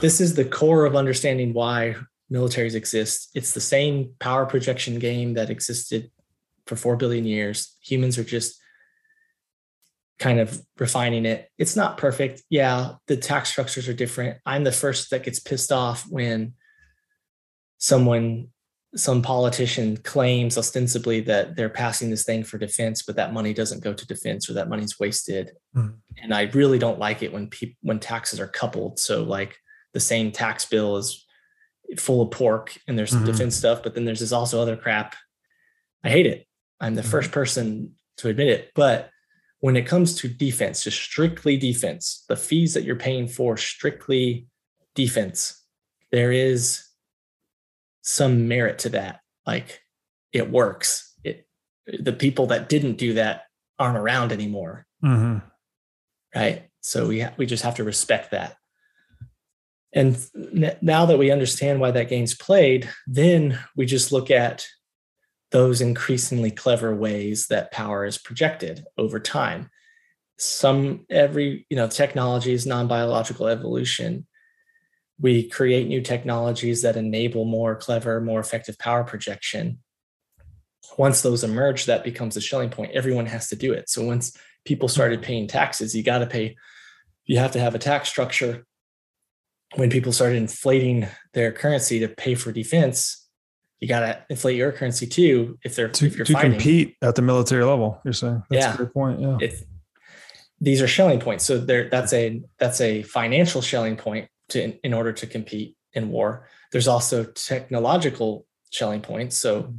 this is the core of understanding why militaries exist. It's the same power projection game that existed for 4 billion years. Humans are just kind of refining it. It's not perfect. Yeah, the tax structures are different. I'm the first that gets pissed off when someone some politician claims ostensibly that they're passing this thing for defense, but that money doesn't go to defense or that money's wasted. Mm. And I really don't like it when people when taxes are coupled. So like the same tax bill is full of pork and there's mm-hmm. defense stuff, but then there's this also other crap. I hate it. I'm the mm-hmm. first person to admit it. But when it comes to defense, just strictly defense, the fees that you're paying for strictly defense, there is some merit to that. Like it works. It the people that didn't do that aren't around anymore. Mm-hmm. Right. So we ha- we just have to respect that. And now that we understand why that game's played, then we just look at those increasingly clever ways that power is projected over time. Some every you know technology is non-biological evolution we create new technologies that enable more clever, more effective power projection. Once those emerge, that becomes a Schelling point. Everyone has to do it. So once people started mm-hmm. paying taxes, you got to pay, you have to have a tax structure. When people started inflating their currency to pay for defense, you got to inflate your currency too. If they're to, if you're to fighting. compete at the military level, you're saying that's yeah. a great point. Yeah, these are Schelling points. So there, that's a that's a financial Schelling point to in order to compete in war. There's also technological Schelling points. So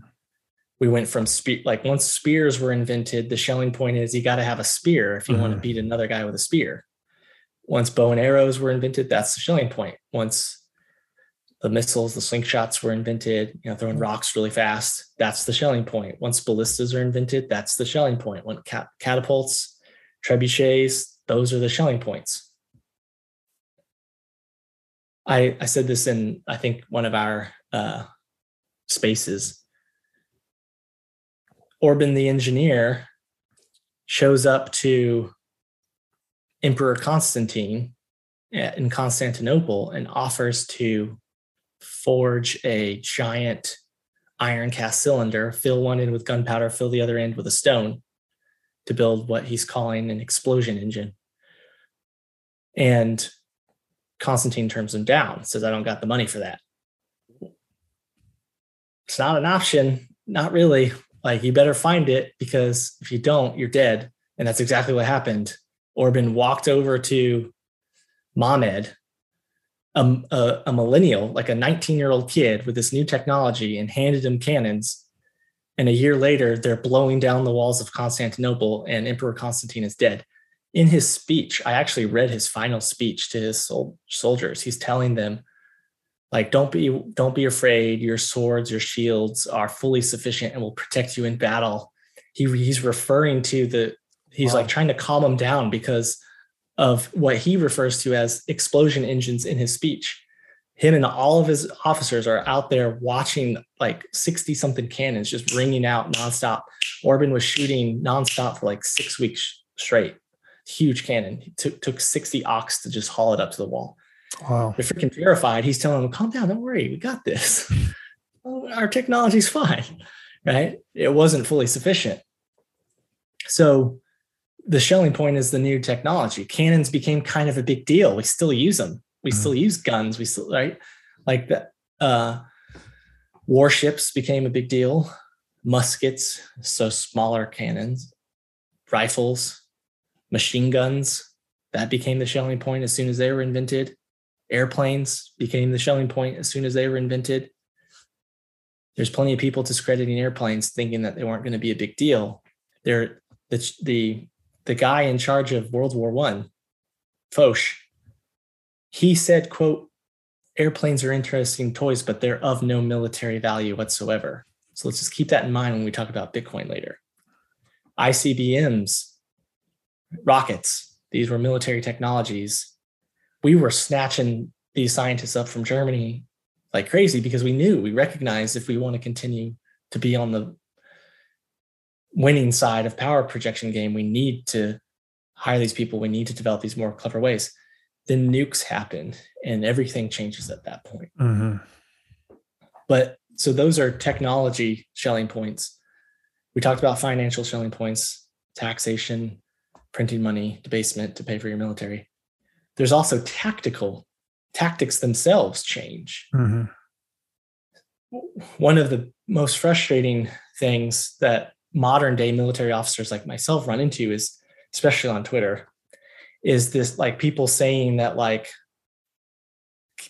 we went from spear like once spears were invented, the Schelling point is you got to have a spear if you mm-hmm. want to beat another guy with a spear. Once bow and arrows were invented, that's the Schelling point. Once the missiles, the slingshots were invented, you know, throwing rocks really fast, that's the Schelling point. Once ballistas are invented, that's the Schelling point. When cat- catapults, trebuchets, those are the Schelling points. I, I said this in, I think, one of our uh, spaces. Orban the engineer shows up to Emperor Constantine in Constantinople and offers to forge a giant iron cast cylinder, fill one end with gunpowder, fill the other end with a stone to build what he's calling an explosion engine. And Constantine turns him down, says, I don't got the money for that. It's not an option, not really. Like, you better find it because if you don't, you're dead. And that's exactly what happened. Orban walked over to Mehmed, a, a, a millennial, like a 19 year old kid with this new technology, and handed him cannons. And a year later, they're blowing down the walls of Constantinople, and Emperor Constantine is dead. In his speech, I actually read his final speech to his sol- soldiers. He's telling them, like, don't be don't be afraid. Your swords, your shields are fully sufficient and will protect you in battle. He, he's referring to the he's wow. like trying to calm them down because of what he refers to as explosion engines in his speech. Him and all of his officers are out there watching like 60 something cannons just ringing out nonstop. Orban was shooting nonstop for like six weeks straight. Huge cannon. He took, took 60 ox to just haul it up to the wall. Wow. They're freaking terrified. He's telling them, calm down, don't worry, we got this. Our technology's fine. Right. It wasn't fully sufficient. So the Schelling point is the new technology. Cannons became kind of a big deal. We still use them. We mm-hmm. still use guns. We still right like that. Uh, warships became a big deal. Muskets, so smaller cannons, rifles, machine guns. That became the Schelling point as soon as they were invented. Airplanes became the Schelling point as soon as they were invented. There's plenty of people discrediting airplanes, thinking that they weren't going to be a big deal. They're the, the the guy in charge of World War One, Foch, he said, quote, airplanes are interesting toys, but they're of no military value whatsoever. So let's just keep that in mind when we talk about Bitcoin later. ICBMs, rockets, these were military technologies. We were snatching these scientists up from Germany like crazy because we knew, we recognized if we want to continue to be on the winning side of power projection game, we need to hire these people. We need to develop these more clever ways. Then nukes happen and everything changes at that point. Mm-hmm. But so those are technology Schelling points. We talked about financial Schelling points, taxation, printing money, debasement to pay for your military. There's also tactical tactics themselves change. Mm-hmm. One of the most frustrating things that modern day military officers like myself run into is especially on twitter is this like people saying that like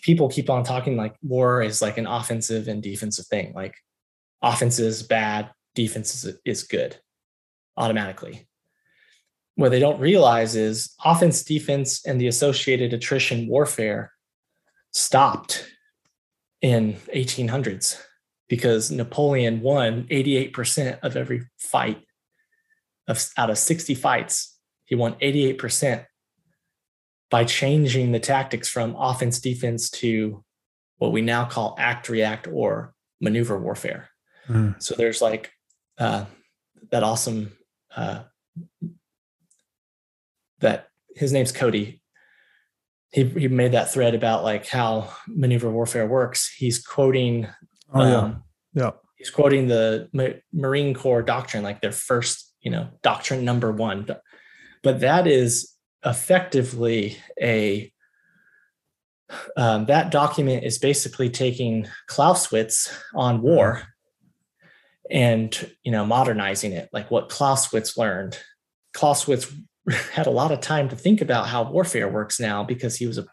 people keep on talking like war is like an offensive and defensive thing. Like offense is bad defense is, is good automatically. What they don't realize is offense defense and the associated attrition warfare stopped in 1800s because Napoleon won 88% of every fight. Of, out of 60 fights, he won 88% by changing the tactics from offense defense to what we now call act react or maneuver warfare. Mm. So there's like uh, that awesome uh, that his name's Cody. He, he made that thread about like how maneuver warfare works. He's quoting Oh yeah, um, yeah. He's quoting the Marine Corps doctrine, like their first, you know, doctrine number one. But that is effectively a um, that document is basically taking Clausewitz on war and you know modernizing it, like what Clausewitz learned. Clausewitz had a lot of time to think about how warfare works now because he was a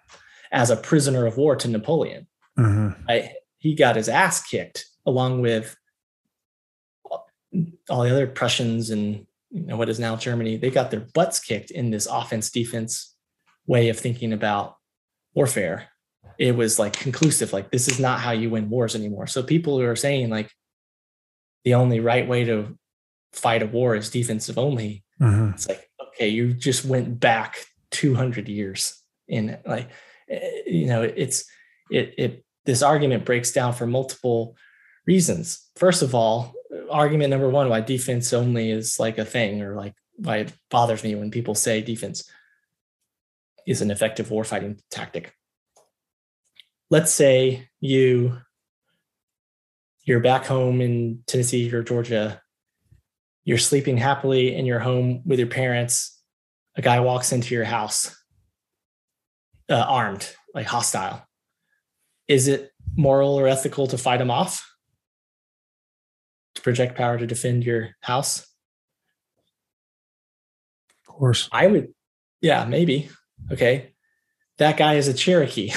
as a prisoner of war to Napoleon. Mm-hmm. I, he got his ass kicked along with all the other Prussians and you know what is now Germany. They got their butts kicked in this offense defense way of thinking about warfare. It was like conclusive, like this is not how you win wars anymore. So people who are saying like the only right way to fight a war is defensive only. Mm-hmm. It's like okay, you just went back 200 years in like eh, you know it's it it this argument breaks down for multiple reasons. First of all, argument number one why defense only is like a thing, or like why it bothers me when people say defense is an effective warfighting tactic. let's say you you're back home in Tennessee or Georgia. You're sleeping happily in your home with your parents. A guy walks into your house, uh, armed, like hostile. Is it moral or ethical to fight them off? To project power to defend your house? Of course. I would, yeah, maybe. Okay. That guy is a Cherokee,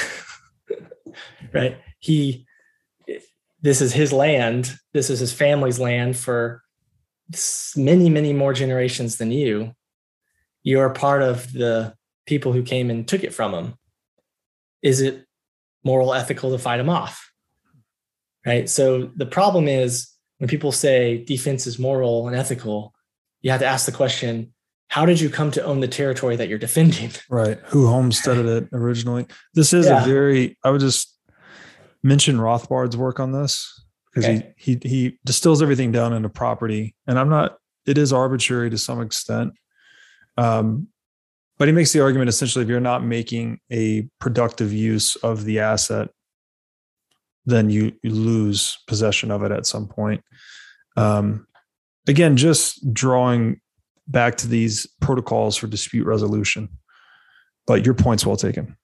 right? He, this is his land. This is his family's land for many, many more generations than you. You're part of the people who came and took it from him. Is it moral, ethical to fight them off? Right. So the problem is when people say defense is moral and ethical, you have to ask the question how did you come to own the territory that you're defending? Right. Who homesteaded it originally? This is yeah. a very, I would just mention Rothbard's work on this because okay. he, he, he distills everything down into property. And I'm not, it is arbitrary to some extent. Um, but he makes the argument essentially if you're not making a productive use of the asset, then you, you lose possession of it at some point. Um, again, just drawing back to these protocols for dispute resolution. But your point's well taken.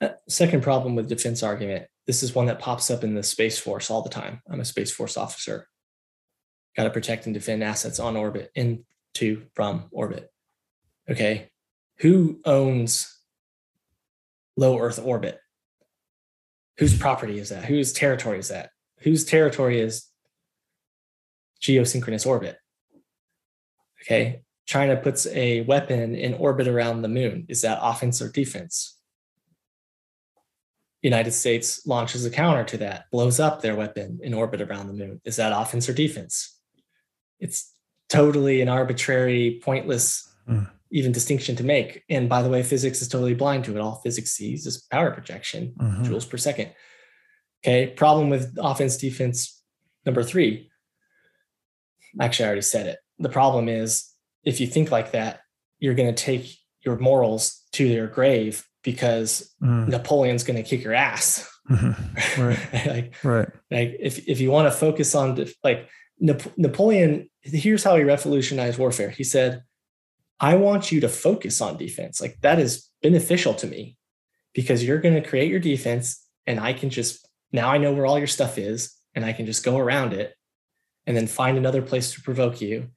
Uh, second problem with defense argument. This is one that pops up in the Space Force all the time. I'm a Space Force officer. Got to protect and defend assets on orbit, into, from orbit. Okay. Who owns low Earth orbit? Whose property is that? Whose territory is that? Whose territory is geosynchronous orbit? Okay. China puts a weapon in orbit around the moon. Is that offense or defense? United States launches a counter to that, blows up their weapon in orbit around the moon. Is that offense or defense? It's totally an arbitrary, pointless, mm. Even distinction to make. And by the way, physics is totally blind to it. All physics sees is power projection, mm-hmm. joules per second. Okay. Problem with offense, defense number three. Actually, I already said it the problem is if you think like that, you're going to take your morals to their grave because mm. Napoleon's going to kick your ass. Mm-hmm. Right. like, right. Like if, if you want to focus on like Nap- Napoleon, here's how he revolutionized warfare. He said, I want you to focus on defense. Like that is beneficial to me because you're going to create your defense and I can just, now I know where all your stuff is and I can just go around it and then find another place to provoke you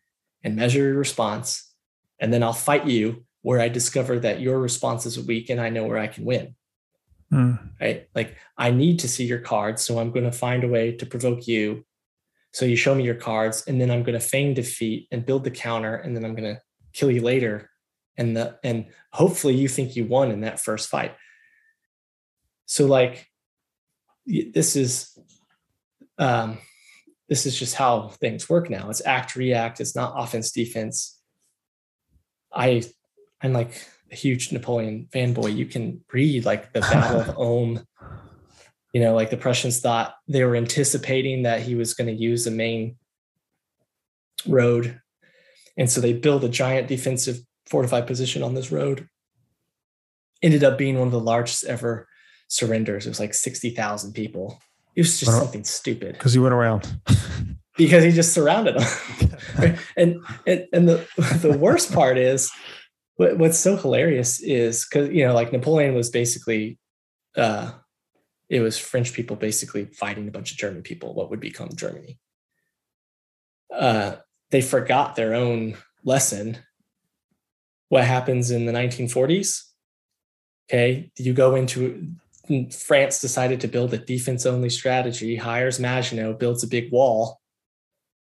and measure your response. And then I'll fight you where I discover that your response is weak and I know where I can win. Mm. Right. Like I need to see your cards. So I'm going to find a way to provoke you. So you show me your cards and then I'm going to feign defeat and build the counter. And then I'm going to kill you later. And the, and hopefully you think you won in that first fight. So like this is, um, this is just how things work now. It's act react. It's not offense defense. I I'm like a huge Napoleon fanboy. You can read like the Battle of Ulm. You know, like the Prussians thought they were anticipating that he was going to use the main road, and so they built a giant defensive fortified position on this road. Ended up being one of the largest ever surrenders. It was like sixty thousand people it was just something stupid. Because he went around. because he just surrounded them. and, and and the the worst part is what, what's so hilarious is because you know like Napoleon was basically uh it was French people basically fighting a bunch of German people, what would become Germany. Uh, they forgot their own lesson. What happens in the 1940s? Okay, you go into France decided to build a defense only strategy, hires Maginot, builds a big wall.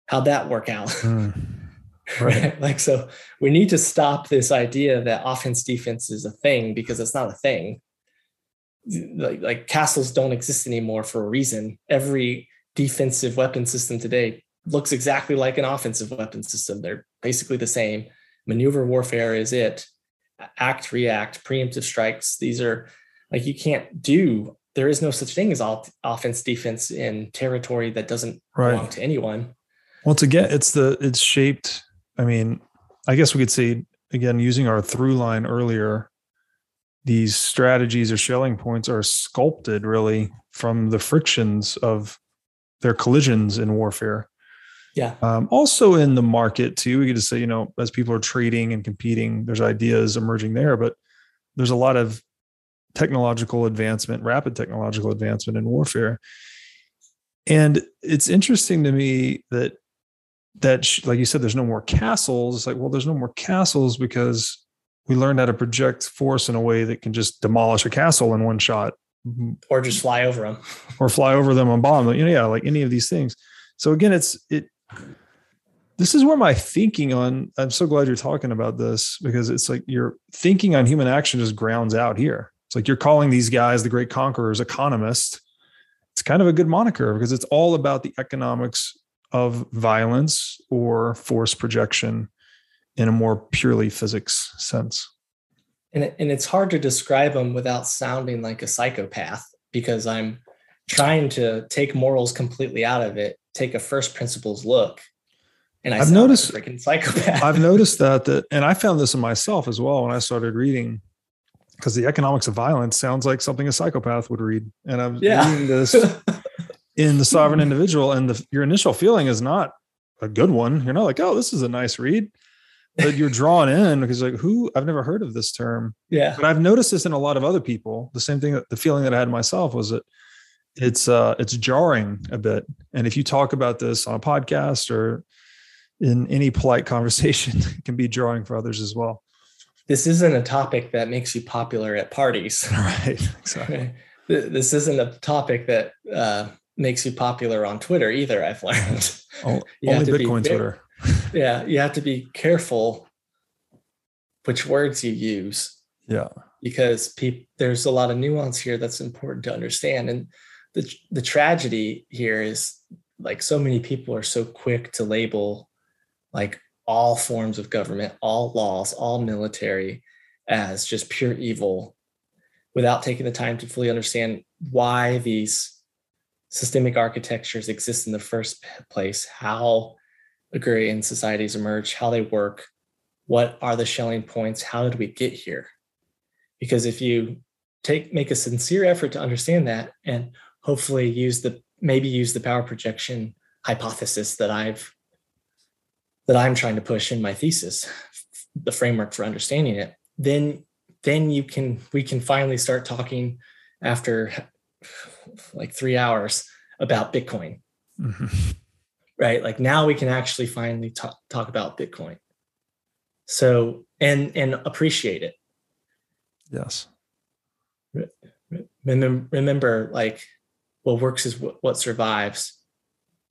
How'd that work out? Mm, right. like, so we need to stop this idea that offense defense is a thing because it's not a thing. Like, like castles don't exist anymore for a reason. Every defensive weapon system today looks exactly like an offensive weapon system. They're basically the same. Maneuver warfare is it. Act, react, preemptive strikes. These are like you can't do. There is no such thing as all offense defense in territory that doesn't right. belong to anyone. Once again, it's the it's shaped. I mean, I guess we could say again using our through line earlier. these strategies or Schelling points are sculpted really from the frictions of their collisions in warfare. Yeah. Um, also in the market too, we get to say, you know, as people are trading and competing, there's ideas emerging there, but there's a lot of technological advancement, rapid technological advancement in warfare. And it's interesting to me that that like you said, there's no more castles. It's like, well, there's no more castles because we learned how to project force in a way that can just demolish a castle in one shot, or just fly over them, or fly over them and bomb them. You know, yeah, like any of these things. So again, it's it. This is where my thinking on. I'm so glad you're talking about this because it's like your thinking on human action just grounds out here. It's like you're calling these guys the great conquerors, economists. It's kind of a good moniker because it's all about the economics of violence or force projection in a more purely physics sense. And, and it's hard to describe them without sounding like a psychopath because I'm trying to take morals completely out of it, take a first principles look. And I have noticed like freaking psychopath. I've noticed that that and I found this in myself as well when I started reading because the economics of violence sounds like something a psychopath would read. And I'm yeah. reading this in the sovereign individual, and the, your initial feeling is not a good one. You're not like, oh, this is a nice read. But you're drawn in because like who I've never heard of this term. Yeah. But I've noticed this in a lot of other people. The same thing that the feeling that I had myself was that it's uh it's jarring a bit. And if you talk about this on a podcast or in any polite conversation, it can be jarring for others as well this isn't a topic that makes you popular at parties. Right. Exactly. this isn't a topic that uh, makes you popular on Twitter either. I've learned. Oh, only Bitcoin be, Twitter. yeah, you have to be careful which words you use. Yeah. Because pe- there's a lot of nuance here that's important to understand, and the the tragedy here is like so many people are so quick to label like all forms of government, all laws, all military as just pure evil without taking the time to fully understand why these systemic architectures exist in the first place, how agrarian societies emerge, how they work, what are the Schelling points, how did we get here? Because if you take make a sincere effort to understand that and hopefully use the maybe use the power projection hypothesis that I've that I'm trying to push in my thesis, the framework for understanding it, then then you can we can finally start talking after like three hours about Bitcoin. Mm-hmm. Right. Like now we can actually finally talk, talk about Bitcoin. So and and appreciate it. Yes. Remember, remember like what works is what, what survives.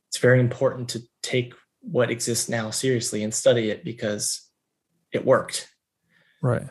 It's very important to take what exists now seriously and study it because it worked. Right.